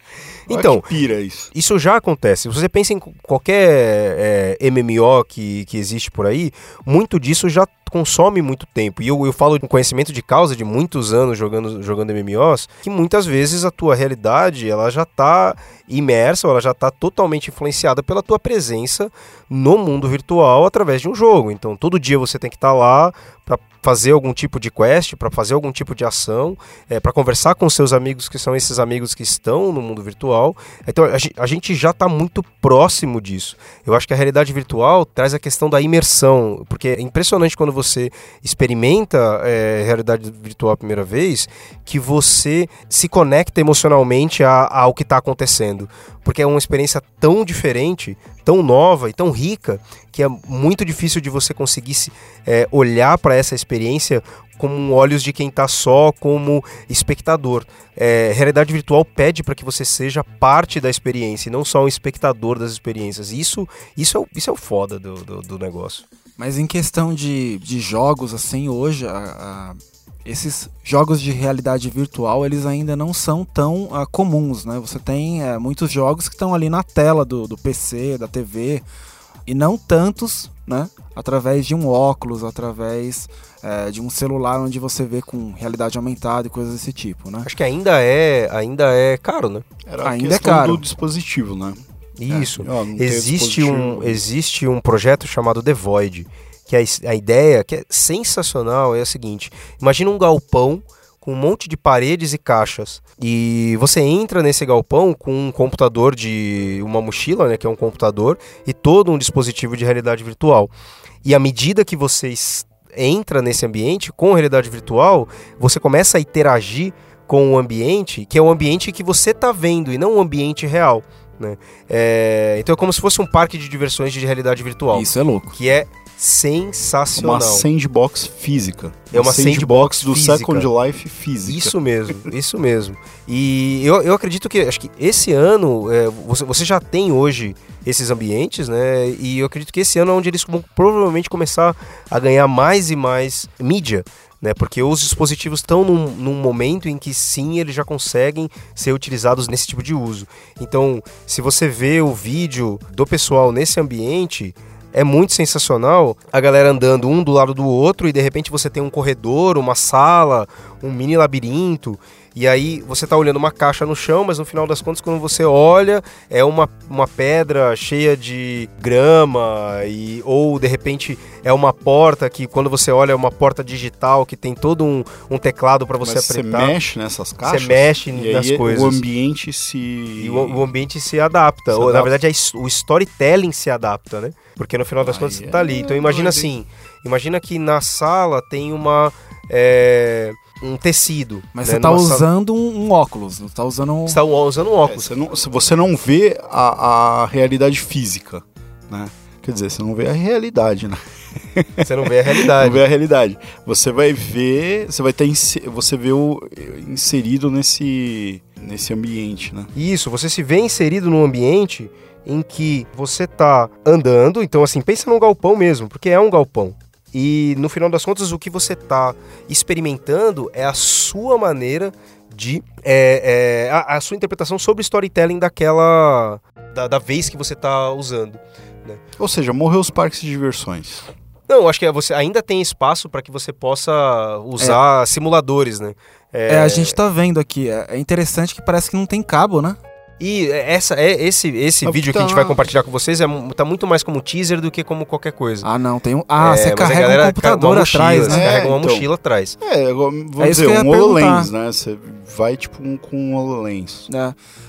Então, pira isso. isso já acontece. Se você pensa em qualquer é, MMO que, que existe por aí, muito disso já consome muito tempo. E eu, eu falo com conhecimento de causa de muitos anos jogando, jogando MMOs, que muitas vezes a tua realidade ela já está imersa, ela já está totalmente influenciada pela tua presença no mundo virtual através de um jogo. Então todo dia você tem que estar tá lá para fazer algum tipo de quest, para fazer algum tipo de ação, é, para conversar com seus amigos que são esses amigos que estão no mundo virtual. Então a, gente já está muito próximo disso. Eu acho que a realidade virtual traz a questão da imersão, porque é impressionante quando você experimenta é, realidade virtual a primeira vez, que você se conecta emocionalmente a, ao que está acontecendo porque é uma experiência tão diferente, tão nova e tão rica, que é muito difícil de você conseguir se, é, olhar para essa experiência com olhos de quem está só como espectador. É, realidade virtual pede para que você seja parte da experiência e não só um espectador das experiências. Isso, isso, é, o, isso é o foda do, do, do negócio. Mas em questão de, de jogos, assim, hoje, a, a esses jogos de realidade virtual eles ainda não são tão uh, comuns, né? Você tem uh, muitos jogos que estão ali na tela do, do PC, da TV, e não tantos, né? Através de um óculos, através uh, de um celular onde você vê com realidade aumentada e coisas desse tipo, né? Acho que ainda é, ainda é caro, né? Era ainda é caro. do dispositivo, né? Isso. É, existe, um, existe um projeto chamado The Void que a, a ideia, que é sensacional, é a seguinte: imagina um galpão com um monte de paredes e caixas. E você entra nesse galpão com um computador de uma mochila, né, que é um computador, e todo um dispositivo de realidade virtual. E à medida que você entra nesse ambiente com realidade virtual, você começa a interagir com o ambiente, que é o ambiente que você está vendo e não o ambiente real. Né? É, então é como se fosse um parque de diversões de realidade virtual. Isso é louco. Que é sensacional. Uma sandbox física. É uma sandbox, sandbox do física. Second Life física. Isso mesmo, isso mesmo. E eu, eu acredito que acho que esse ano é, você, você já tem hoje esses ambientes, né? E eu acredito que esse ano é onde eles vão provavelmente começar a ganhar mais e mais mídia. Né, porque os dispositivos estão num, num, momento em que sim, eles já conseguem ser utilizados nesse tipo de uso. Então, se você vê o vídeo do pessoal nesse ambiente, é muito sensacional a galera andando um do lado do outro e de repente você tem um corredor, uma sala, um mini labirinto e aí você está olhando uma caixa no chão, mas no final das contas, quando você olha, é uma, uma pedra cheia de grama, e, ou de repente é uma porta que quando você olha é uma porta digital que tem todo um, um teclado para você mas apertar. Você mexe nessas caixas? Você mexe e nas coisas. O ambiente se. E o, o ambiente se adapta. Se ou, adapta. Na verdade, o storytelling se adapta, né? Porque no final das contas você tá ali. Então imagina assim: imagina que na sala tem uma. É, um tecido. Mas né, você tá usando sala... um, óculos, não tá usando um... Você tá usando um óculos. É, você, não, você não vê a, a realidade física, né? Quer dizer, você não vê a realidade, né? Você não vê a realidade. não vê a realidade. Você vai ver, você vai estar você vê o inserido nesse nesse ambiente, né? Isso, você se vê inserido num ambiente em que você tá andando, então assim, pensa num galpão mesmo, porque é um galpão. E no final das contas, o que você está experimentando é a sua maneira de. É, é, a, a, sua interpretação sobre storytelling daquela. da, da vez que você está usando. Né? Ou seja, morreu os parques de diversões. Não, acho que você ainda tem espaço para que você possa usar é. simuladores, né? É... é, a gente está vendo aqui. É, é interessante que parece que não tem cabo, né? E essa, é, esse, esse Mas vídeo que a gente tá- vai compartilhar com vocês é, tá muito mais como teaser do que como qualquer coisa. Ah, não, tem um. Ah, É, você carrega galera um computador mochila, atrás, Você né? É, carrega uma então. mochila atrás. É, vamos É dizer, um HoloLens, né? Você vai tipo um, com um HoloLens.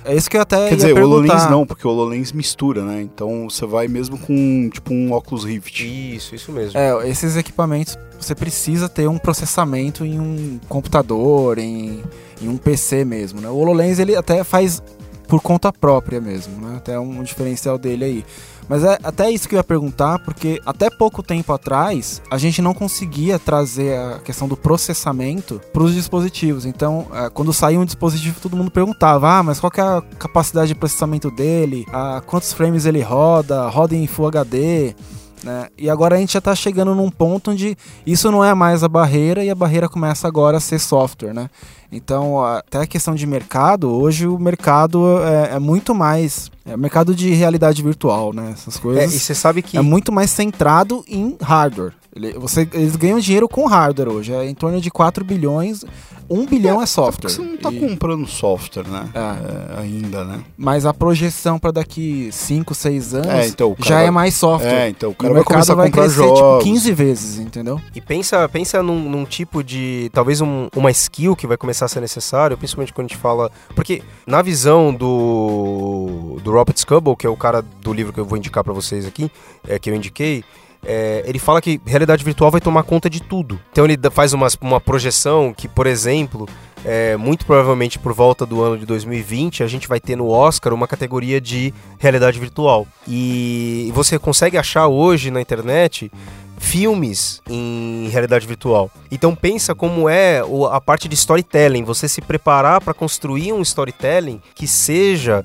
É, é isso que eu até Quer ia dizer, o perguntar. HoloLens não, porque o HoloLens mistura, né? Então você vai mesmo com tipo um óculos Rift. Isso, isso mesmo. É, esses equipamentos você precisa ter um processamento em um computador, em, em um PC mesmo, né? O HoloLens ele até faz por conta própria mesmo, né? Até um diferencial dele aí. Mas é até isso que eu ia perguntar, porque até pouco tempo atrás a gente não conseguia trazer a questão do processamento para os dispositivos. Então, é, quando saía um dispositivo, todo mundo perguntava: ah, mas qual que é a capacidade de processamento dele? Ah, quantos frames ele roda? Roda em Full HD? né? E agora a gente já está chegando num ponto onde isso não é mais a barreira e a barreira começa agora a ser software, né? Então, até a questão de mercado, hoje o mercado é, é muito mais. É mercado de realidade virtual, né? Essas É, coisas. e você sabe que É muito mais centrado em hardware. Ele- você, eles ganham dinheiro com hardware hoje. É em torno de 4 bilhões. 1 bilhão é, Porque software. você não tá E- comprando software, né? É. É, ainda, né? mas a projeção para daqui 5, 6 anos É, então, já vai- é mais software. É, então o cara o vai começar a vai comprar crescer jogos. tipo 15 vezes, entendeu? E pensa, pensa num, num tipo de. Talvez um- uma skill que vai começar a ser necessário, principalmente quando a gente fala. Porque na visão do. do Robert Scuble, que é o cara do livro que eu vou indicar pra vocês aqui, é, que eu indiquei. é, ele fala que realidade virtual vai tomar conta de tudo. Então ele faz uma, uma projeção que, por exemplo, é, muito provavelmente por volta do ano de 2020, a gente vai ter no Oscar uma categoria de realidade virtual. E você consegue achar hoje na internet filmes em realidade virtual. Então pensa como é a parte de storytelling, você se preparar para construir um storytelling que seja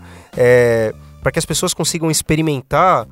para que as pessoas consigam experimentar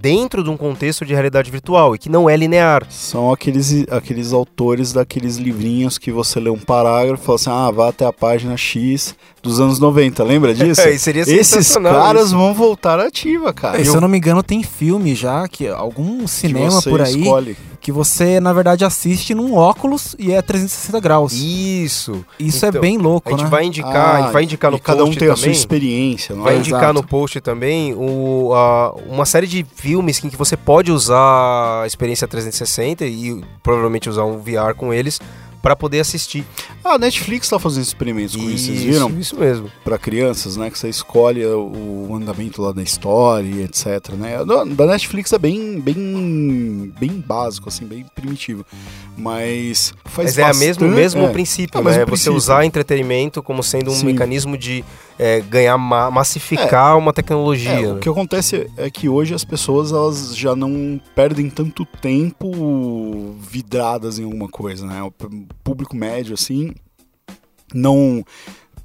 dentro de um contexto de realidade virtual e que não é linear. São aqueles, aqueles autores daqueles livrinhos que você lê um parágrafo e fala assim, ah, vá até a página X dos anos 90, lembra disso? É, seria Esses caras isso. vão voltar ativa, cara. E, E se eu- eu não me engano, tem filme já, que algum que cinema você por aí, escolhe. Que você, na verdade, assiste num óculos e é 360 graus. Isso. Isso Então, é bem louco, A gente né? vai indicar, a gente vai indicar no Ah, e cada um post tem a também. sua experiência, não Vai é? indicar Exato. no post também o, a- uma série de filmes em que você pode usar a experiência 360 e provavelmente usar um VR com eles para poder assistir. Ah, a Netflix tá fazendo experimentos com isso, vocês viram? Isso mesmo. Pra crianças, né? Que você escolhe o andamento lá da história etc, né? Da Netflix é bem, bem, bem básico, assim, bem primitivo. Mas faz Mas é a mesmo, bastante- mesmo é. princípio, É né? Você princípio. usar entretenimento como sendo um Sim. mecanismo de é, ganhar, ma- massificar uma tecnologia. É, né? o que acontece é que hoje as pessoas elas já não perdem tanto tempo vidradas em alguma coisa, né? O público médio, assim, não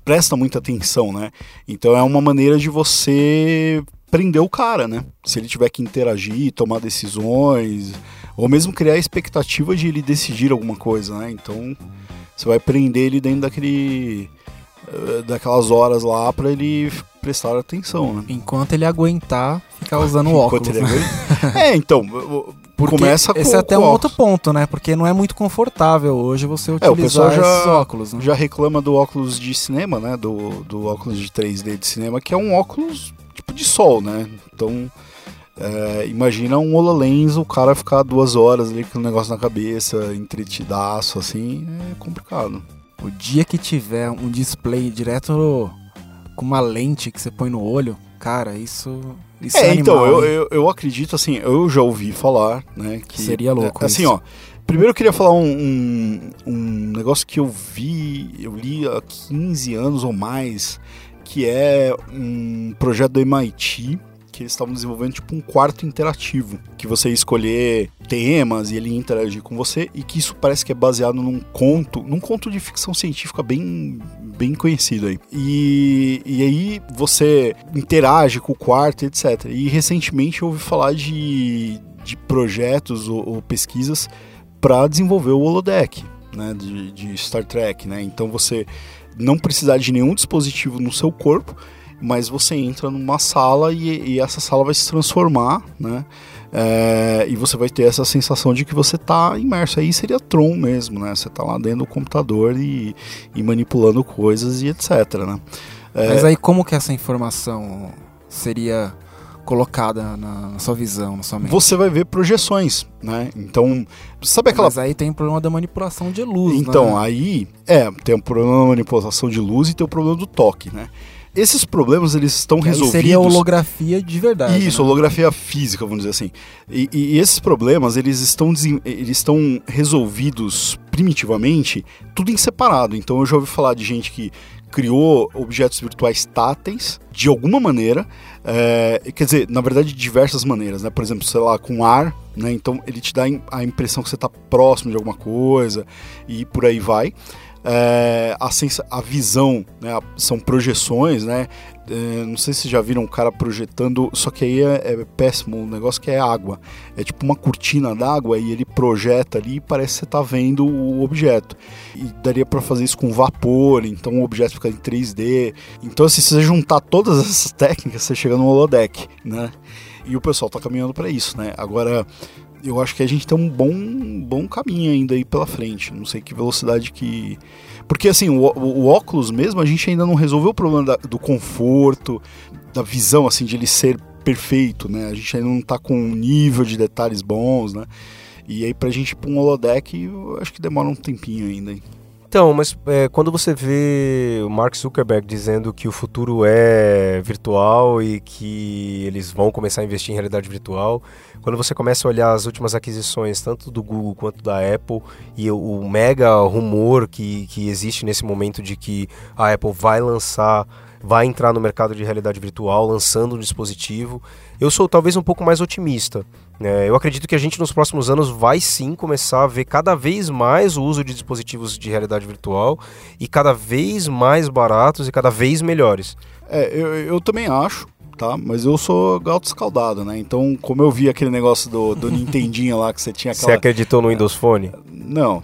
presta muita atenção, né? Então é uma maneira de você prender o cara, né? Se ele tiver que interagir, tomar decisões, ou mesmo criar a expectativa de ele decidir alguma coisa, né? Então você vai prender ele dentro daquele eh, daquelas horas lá para ele prestar atenção, né? Enquanto ele aguentar ficar usando Enquanto óculos. né? aguenta. é, então, o- Porque começa com esse é até um outro ponto, né? Porque não é muito confortável hoje você É, o utilizar pessoal já- óculos. Né? já reclama do óculos de cinema, né? Do, do óculos de 3D de cinema, que é um óculos tipo de sol, né? Então, é, imagina um HoloLens, o cara ficar duas horas ali com o negócio na cabeça, entretidaço, assim, é complicado. O dia que tiver um display direto no- com uma lente que você põe no olho, cara, isso, isso é, é, então, animal, eu, hein? eu, eu acredito, assim, eu já ouvi falar, né? Que, Seria louco é, Assim, isso. ó, primeiro eu queria falar um, um, um negócio que eu vi, eu li há 15 anos ou mais, que é um projeto do MIT, que eles estavam desenvolvendo tipo um quarto interativo, que você escolher temas e ele interagir com você, e que isso parece que é baseado num conto, num conto de ficção científica bem, bem conhecido aí. E, e aí você interage com o quarto, etc. E recentemente eu ouvi falar de, de projetos ou, ou pesquisas para desenvolver o holodeck, né, de, de Star Trek, né? Então você não precisar de nenhum dispositivo no seu corpo, mas você entra numa sala e, e essa sala vai se transformar, né? É, e você vai ter essa sensação de que você está imerso. Aí seria Tron mesmo, né? Você está lá dentro do computador e, e manipulando coisas e etc, né? É, Mas aí como que essa informação seria colocada na, na sua visão, na sua mente? você vai ver projeções, né? Então, sabe aquela Mas aí tem o problema da manipulação de luz, Então, né? aí, é, tem o problema da manipulação de luz e tem o problema do toque, né? Esses problemas, eles estão Que resolvidos... seria holografia de verdade. Isso, né? holografia física, vamos dizer assim. E, e esses problemas, eles estão, eles estão resolvidos primitivamente, tudo em separado. Então eu já ouvi falar de gente que criou objetos virtuais táteis, de alguma maneira, é, quer dizer, na verdade, de diversas maneiras, né? Por exemplo, sei lá, com ar, né? Então ele te dá a impressão que você está próximo de alguma coisa e por aí vai. É, a, a visão, né, são projeções, né? É, não sei se já viram um cara projetando, só que aí é, é péssimo, um negócio que é água. É tipo uma cortina d'água e ele projeta ali e parece que você tá vendo o objeto. E daria para fazer isso com vapor, então o objeto fica em 3D. Então, assim, se você juntar todas essas técnicas, você chega no holodeck, né? E o pessoal tá caminhando para isso, né? Agora, eu acho que a gente tem um bom, bom caminho ainda aí pela frente. Não sei que velocidade que. Porque assim, o, o, óculos mesmo, a gente ainda não resolveu o problema da- do conforto, da visão, assim, de ele ser perfeito, né? A gente ainda não tá com um nível de detalhes bons, né? E aí pra gente ir pra um holodeck, eu acho que demora um tempinho ainda. hein? Então, mas é, quando você vê o Mark Zuckerberg dizendo que o futuro é virtual e que eles vão começar a investir em realidade virtual, quando você começa a olhar as últimas aquisições, tanto do Google quanto da Apple, e o, mega rumor que, que existe nesse momento de que a Apple vai lançar, vai entrar no mercado de realidade virtual, lançando um dispositivo, eu sou talvez um pouco mais otimista. É, eu acredito que a gente nos próximos anos vai sim começar a ver cada vez mais o uso de dispositivos de realidade virtual e cada vez mais baratos e cada vez melhores. É, eu, eu também acho, tá? Mas eu sou gato escaldado, né? Então, como eu vi aquele negócio do, do Nintendinho lá, que você tinha Você aquela... acreditou no Windows Phone? Não,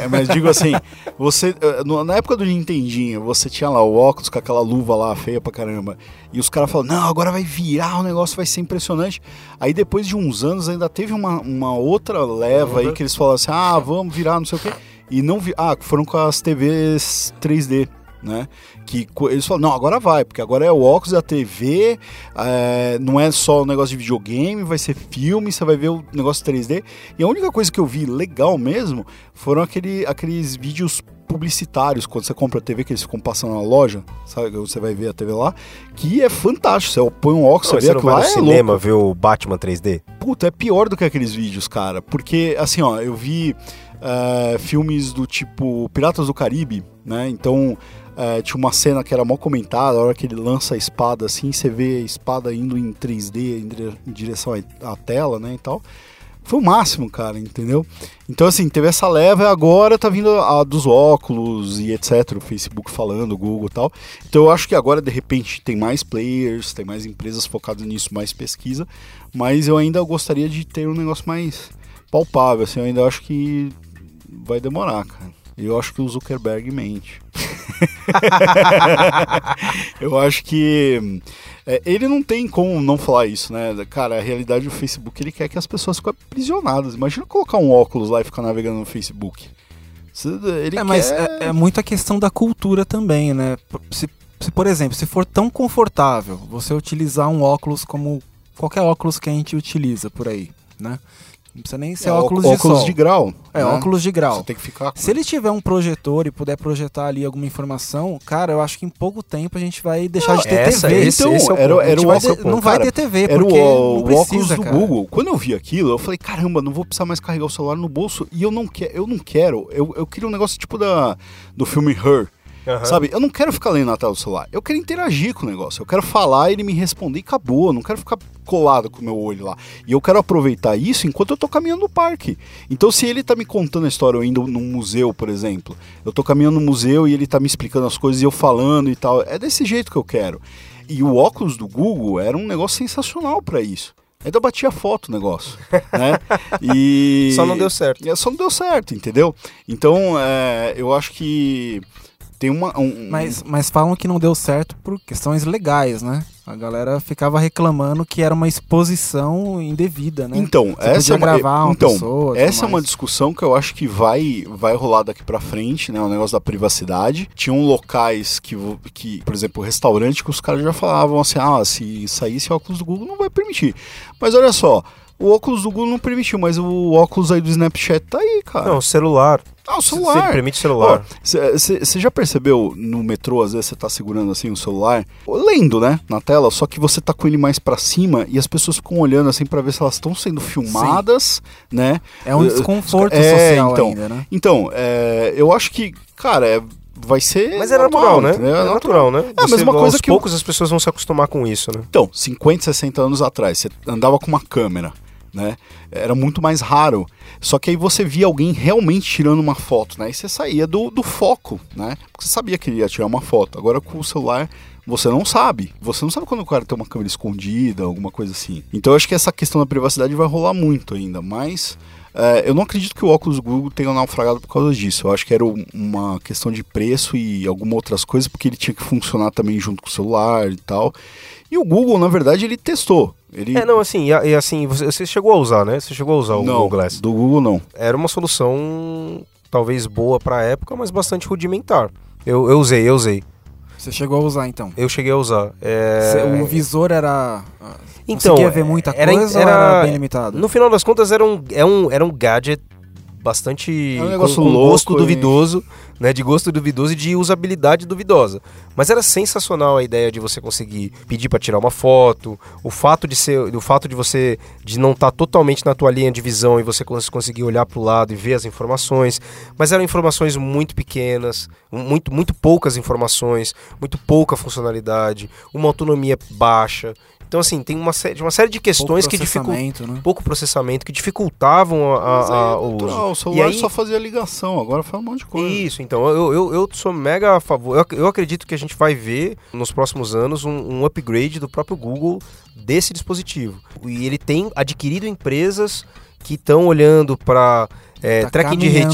é, mas digo assim, você eh, na época do Nintendinho, você tinha lá o óculos com aquela luva lá feia pra caramba, e os caras falaram, não, agora vai virar, o negócio vai ser impressionante. Aí depois de uns anos ainda teve uma, uma outra leva aí que eles falaram assim, ah, vamos virar, não sei o quê, e não vi, ah, foram com as TVs 3D. Né? Que eles falam, não, agora vai, porque agora é o óculos, é a TV, é, não é só um negócio de videogame, vai ser filme, você vai ver o negócio 3D. E a única coisa que eu vi legal mesmo foram aquele, aqueles vídeos publicitários, quando você compra a TV, que eles ficam passando na loja, sabe? Você vai ver a TV lá, que é fantástico. Você põe um óculos, Você, você vê não aquilo vai lá, no é cinema louco. ver o Batman 3D? Puta, é pior do que aqueles vídeos, cara. Porque, assim, ó, eu vi eh, filmes do tipo Piratas do Caribe, né? Então, eh, tinha uma cena que era mal comentada, a hora que ele lança a espada, assim, você vê a espada indo em 3D em, dire- em direção à tela, né, e tal. Foi o máximo, cara, entendeu? Então, assim, teve essa leva e agora tá vindo a dos óculos e etc. O Facebook falando, o Google e tal. Então, eu acho que agora, de repente, tem mais players, tem mais empresas focadas nisso, mais pesquisa. Mas eu ainda gostaria de ter um negócio mais palpável, assim. Eu ainda acho que vai demorar, cara. Eu acho que o Zuckerberg mente. eu acho que é, ele não tem como não falar isso, né? Cara, a realidade do Facebook, ele quer que as pessoas fiquem aprisionadas. Imagina colocar um óculos lá e ficar navegando no Facebook. Ele É, mas quer... é, é muita questão da cultura também, né? Se, se, por exemplo, se for tão confortável você utilizar um óculos como qualquer óculos que a gente utiliza por aí, né? Não precisa nem ser é, óculos, óculos de sol. grau. É, né? óculos de grau. Você tem que ficar. Se ele tiver um projetor e puder projetar ali alguma informação, cara, eu acho que em pouco tempo a gente vai deixar de ter essa- TV. esse- então, esse é o era, era o vai de- não vai cara, ter TV, Era o, porque o não precisa, óculos do cara. Google. Quando eu vi aquilo, eu falei, caramba, não vou precisar mais carregar o celular no bolso. E eu não, que, eu não quero. Eu, eu queria um negócio tipo da, do filme Her. Sabe? Eu não quero ficar lendo na tela do celular. Eu quero interagir com o negócio. Eu quero falar e ele me responder e acabou. Eu não quero ficar colado com o meu olho lá. E eu quero aproveitar isso enquanto eu tô caminhando no parque. Então, se ele tá me contando a história, eu indo num museu, por exemplo, eu tô caminhando no museu e ele tá me explicando as coisas e eu falando e tal. É desse jeito que eu quero. E o óculos do Google era um negócio sensacional para isso. Ainda batia foto o negócio, né? E Só não deu certo. é, só não deu certo, entendeu? Então, é, eu acho que tem uma. Um, Mas, mas falam que não deu certo por questões legais, né? A galera ficava reclamando que era uma exposição indevida, né? Então, Você essa é uma, gravar uma então, pessoa, essa é uma discussão que eu acho que vai vai rolar daqui pra frente, né, o negócio da privacidade. Tinham locais que que, por exemplo, restaurante que os caras já falavam assim: "Ah, se saísse óculos do Google não vai permitir". Mas olha só, o óculos do Google não permitiu, mas o óculos aí do Snapchat tá aí, cara. Não, celular. ah, o celular. ele permite celular. Você já percebeu no metrô, às vezes você tá segurando assim o celular, lendo, né, na tela, só que você tá com ele mais pra cima e as pessoas ficam olhando assim pra ver se elas estão sendo filmadas, né? É um Eh, desconforto é, social então, ainda, né? Então, é, eu acho que, cara, é, vai ser. Mas é normal, natural, né? entendeu? É natural, né? É a mesma coisa aos que o- poucos as pessoas vão se acostumar com isso, né? Então, 50, 60 anos atrás, você andava com uma câmera, né? Era muito mais raro. Só que aí você via alguém realmente tirando uma foto, né? E você saía do, do foco, né? Porque você sabia que ele ia tirar uma foto. Agora com o celular. Você não sabe. Você não sabe quando o cara tem uma câmera escondida, alguma coisa assim. Então eu acho que essa questão da privacidade vai rolar muito ainda. Mas é, eu não acredito que o óculos Google tenha naufragado por causa disso. Eu acho que era um- uma questão de preço e algumas outras coisas, porque ele tinha que funcionar também junto com o celular e tal. E o Google, na verdade, ele testou. Ele... É, não, assim, e, e assim, você, você chegou a usar, né? Você chegou a usar o não, Google Glass. do Google não. Era uma solução talvez boa pra época, mas bastante rudimentar. Eu, eu usei, eu usei. Você chegou a usar então. Eu cheguei a usar. É... O visor era. ah, Então, conseguia ver muita era- coisa era- ou era bem limitado? No final das contas, era um, é um, era um gadget bastante É um negócio com, com gosto duvidoso, né, de gosto duvidoso e de usabilidade duvidosa. Mas era sensacional a ideia de você conseguir pedir para tirar uma foto, o fato de ser, o fato de você de não estar totalmente na tua linha de visão e você cons- conseguir olhar para o lado e ver as informações, mas eram informações muito pequenas, muito muito poucas informações, muito pouca funcionalidade, uma autonomia baixa. Então assim, tem uma, sé- uma série de questões que dificultam. Né? pouco processamento que dificultavam a, a- aí a- é o uso. O celular E aí- só fazia ligação, agora faz um monte de coisa. Isso, então, eu, eu, eu sou mega a favor. Eu, eu acredito que a gente vai ver nos próximos anos um, um upgrade do próprio Google desse dispositivo. E ele tem adquirido empresas que estão olhando para Tá tracking de retina,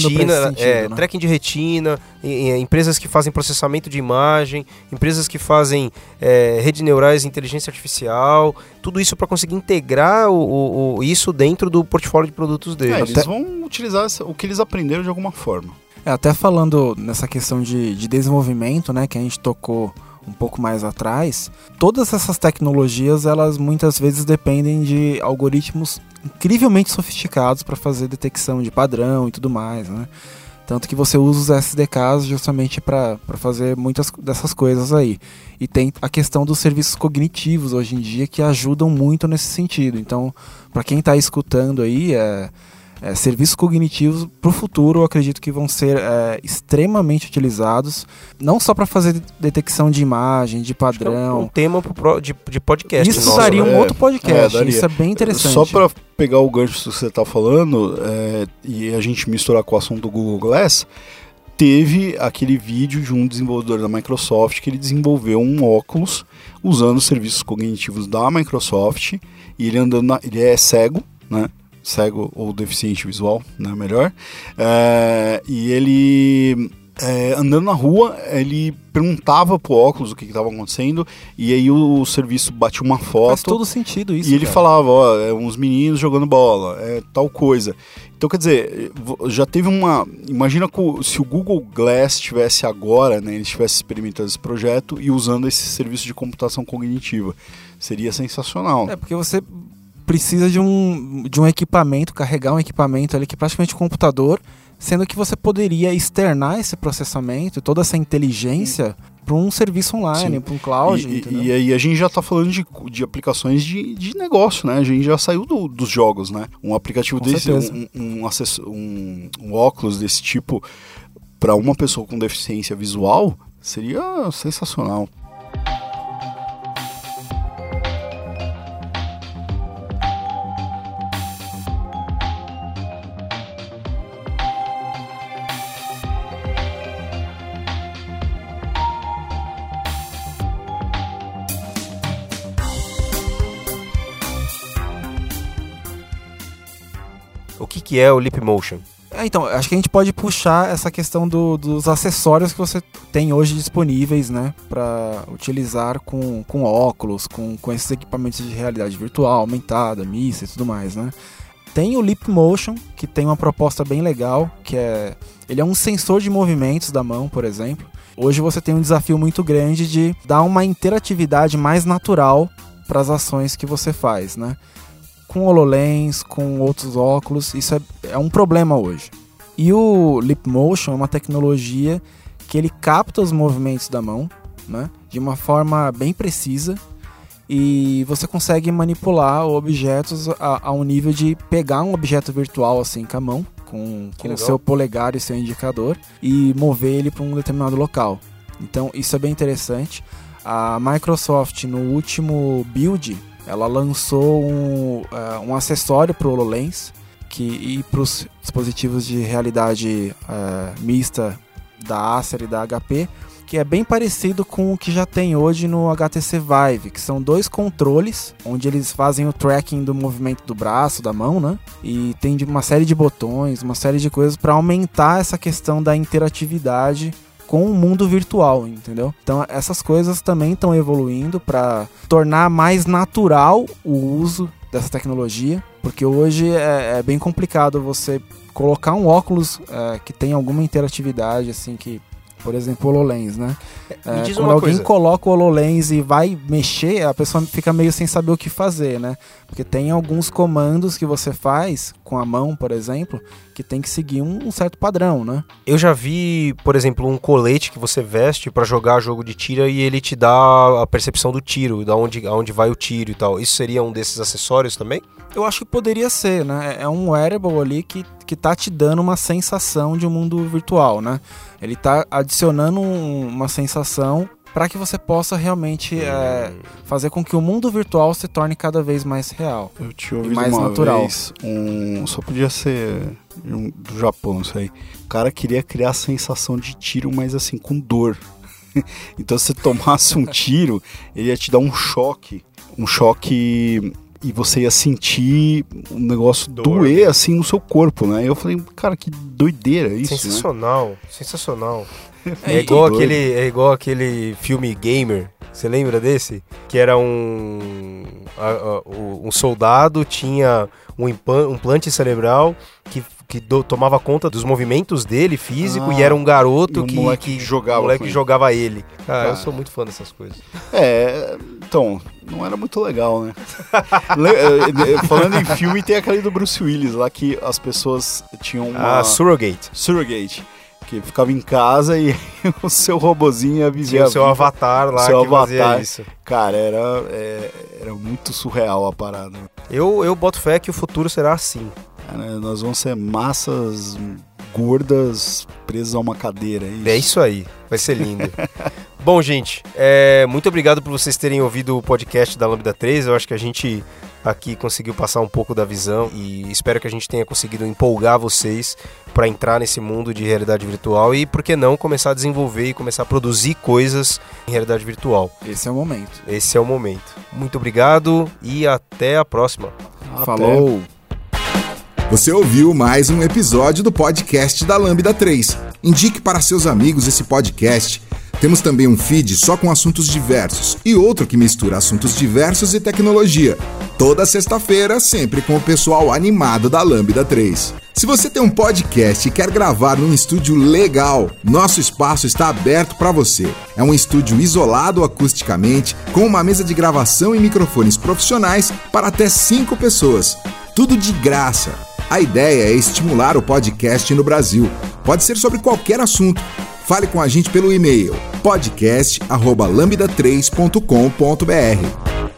sentido, é, né? tracking de retina, e- e empresas que fazem processamento de imagem, empresas que fazem é, rede neurais e inteligência artificial, tudo isso para conseguir integrar o, o- o- isso dentro do portfólio de produtos É, deles. eles vão utilizar o que eles aprenderam de alguma forma. É, até falando nessa questão de, de desenvolvimento, né, que a gente tocou um pouco mais atrás, todas essas tecnologias, elas muitas vezes dependem de algoritmos incrivelmente sofisticados para fazer detecção de padrão e tudo mais, né? Tanto que você usa os SDKs justamente para fazer muitas dessas coisas aí. E tem a questão dos serviços cognitivos hoje em dia que ajudam muito nesse sentido. Então, para quem está escutando aí, é, é, serviços cognitivos para o futuro eu acredito que vão ser é, extremamente utilizados, não só para fazer de- detecção de imagem, de Acho que é um- um padrão. tema pro de, de podcast. Isso nosso, daria né? um É, outro podcast, é, isso é bem interessante. Só para pegar o gancho que você está falando é, e a gente misturar com o assunto do Google Glass, teve aquele vídeo de um desenvolvedor da Microsoft que ele desenvolveu um óculos usando os serviços cognitivos da Microsoft e ele andando na, ele é cego, né? Cego ou deficiente visual, né? Melhor. É, e ele é, andando na rua, ele perguntava pro óculos o que estava acontecendo e aí o, serviço batia uma foto. Faz todo sentido isso. E ele cara. falava, ó, é uns meninos jogando bola, é tal coisa. Então, quer dizer, já teve uma. Imagina se o Google Glass tivesse agora, né? Ele estivesse experimentando esse projeto e usando esse serviço de computação cognitiva. Seria sensacional. É, porque você precisa de um, de um equipamento, carregar um equipamento ali que é praticamente um computador, sendo que você poderia externar esse processamento, toda essa inteligência para um serviço online, para um cloud, E- aí a gente já está falando de, de aplicações de, de negócio, né? A gente já saiu do- dos jogos, né? Um aplicativo Com desse, um, um, acess- um- um óculos desse tipo para uma pessoa com deficiência visual seria sensacional. Que, é o Leap Motion? É, então, acho que a gente pode puxar essa questão do, dos acessórios que você tem hoje disponíveis, né, para utilizar com, com óculos, com, com esses equipamentos de realidade virtual, aumentada, mista e tudo mais, né. Tem o Leap Motion, que tem uma proposta bem legal, que é ele é um sensor de movimentos da mão, por exemplo. Hoje você tem um desafio muito grande de dar uma interatividade mais natural para as ações que você faz, né? Com HoloLens, com outros óculos, isso é, é um problema hoje. E o Leap Motion é uma tecnologia que ele capta os movimentos da mão, né? De uma forma bem precisa e você consegue manipular objetos a, a um nível de pegar um objeto virtual assim com a mão, com, com o seu polegar e seu indicador e mover ele para um determinado local. Então isso é bem interessante. A Microsoft no último build ela lançou um, uh, um acessório para o HoloLens que, e para os dispositivos de realidade uh, mista da Acer e da HP que é bem parecido com o que já tem hoje no HTC Vive, que são dois controles, onde eles fazem o tracking do movimento do braço, da mão, né? E tem uma série de botões, uma série de coisas para aumentar essa questão da interatividade com o mundo virtual, entendeu? Então essas coisas também estão evoluindo para tornar mais natural o uso dessa tecnologia, porque hoje é, é bem complicado você colocar um óculos é, que tem alguma interatividade assim que por exemplo, o HoloLens, né? É, quando alguém coisa. coloca o HoloLens e vai mexer, a pessoa fica meio sem saber o que fazer, né? Porque tem alguns comandos que você faz com a mão, por exemplo, que tem que seguir um, um certo padrão, né? Eu já vi, por exemplo, um colete que você veste para jogar jogo de tira e ele te dá a percepção do tiro, da onde, aonde vai o tiro e tal. Isso seria um desses acessórios também? Eu acho que poderia ser, né? É um wearable ali que, que tá te dando uma sensação de um mundo virtual, né? Ele tá adicionando um, uma sensação para que você possa realmente é, fazer com que o mundo virtual se torne cada vez mais real. Eu tinha ouvido mais uma natural. vez um, só podia ser um, do Japão, isso aí. O cara queria criar a sensação de tiro, mas assim com dor. então se você tomasse um tiro, ele ia te dar um choque, um choque e você ia sentir um negócio Dor, doer né? assim no seu corpo, né? Eu falei, cara, que doideira isso, né? sensacional, sensacional. É, É igual, doido. aquele, é igual aquele filme Gamer. Você lembra desse? Que era um. a- a- o- um soldado tinha um, um implante cerebral que, que do- tomava conta dos movimentos dele físico Ah, e era um garoto que, moleque que jogava moleque jogava ele. Cara, eu sou muito fã dessas coisas. É, então, não era muito legal, né? Eh, eh, Falando em filme, tem aquele do Bruce Willis lá que as pessoas tinham uma Ah, Surrogate. surrogate, que ficava em casa e o seu robozinho ia viver Tinha o seu vida. avatar lá Seu que avatar. isso. Cara, era, é, era muito surreal a parada. Eu, eu boto fé que o futuro será assim. Cara, nós vamos ser massas gordas presas a uma cadeira. É isso. É isso aí, vai ser lindo. Bom, gente, é, muito obrigado por vocês terem ouvido o podcast da Lambda 3. Eu acho que a gente aqui conseguiu passar um pouco da visão e espero que a gente tenha conseguido empolgar vocês para entrar nesse mundo de realidade virtual e, por que não, começar a desenvolver e começar a produzir coisas em realidade virtual. Esse é o momento. Esse é o momento. Muito obrigado e até a próxima. Até. Você ouviu mais um episódio do podcast da Lambda 3. Indique para seus amigos esse podcast. Temos também um feed só com assuntos diversos e outro que mistura assuntos diversos e tecnologia. Toda sexta-feira, sempre com o pessoal animado da Lambda 3. Se você tem um podcast e quer gravar num estúdio legal, nosso espaço está aberto para você. É um estúdio isolado acusticamente, com uma mesa de gravação e microfones profissionais para até cinco pessoas. Tudo de graça. A ideia é estimular o podcast no Brasil. Pode ser sobre qualquer assunto. Fale com a gente pelo e-mail podcast@lambda3.com.br.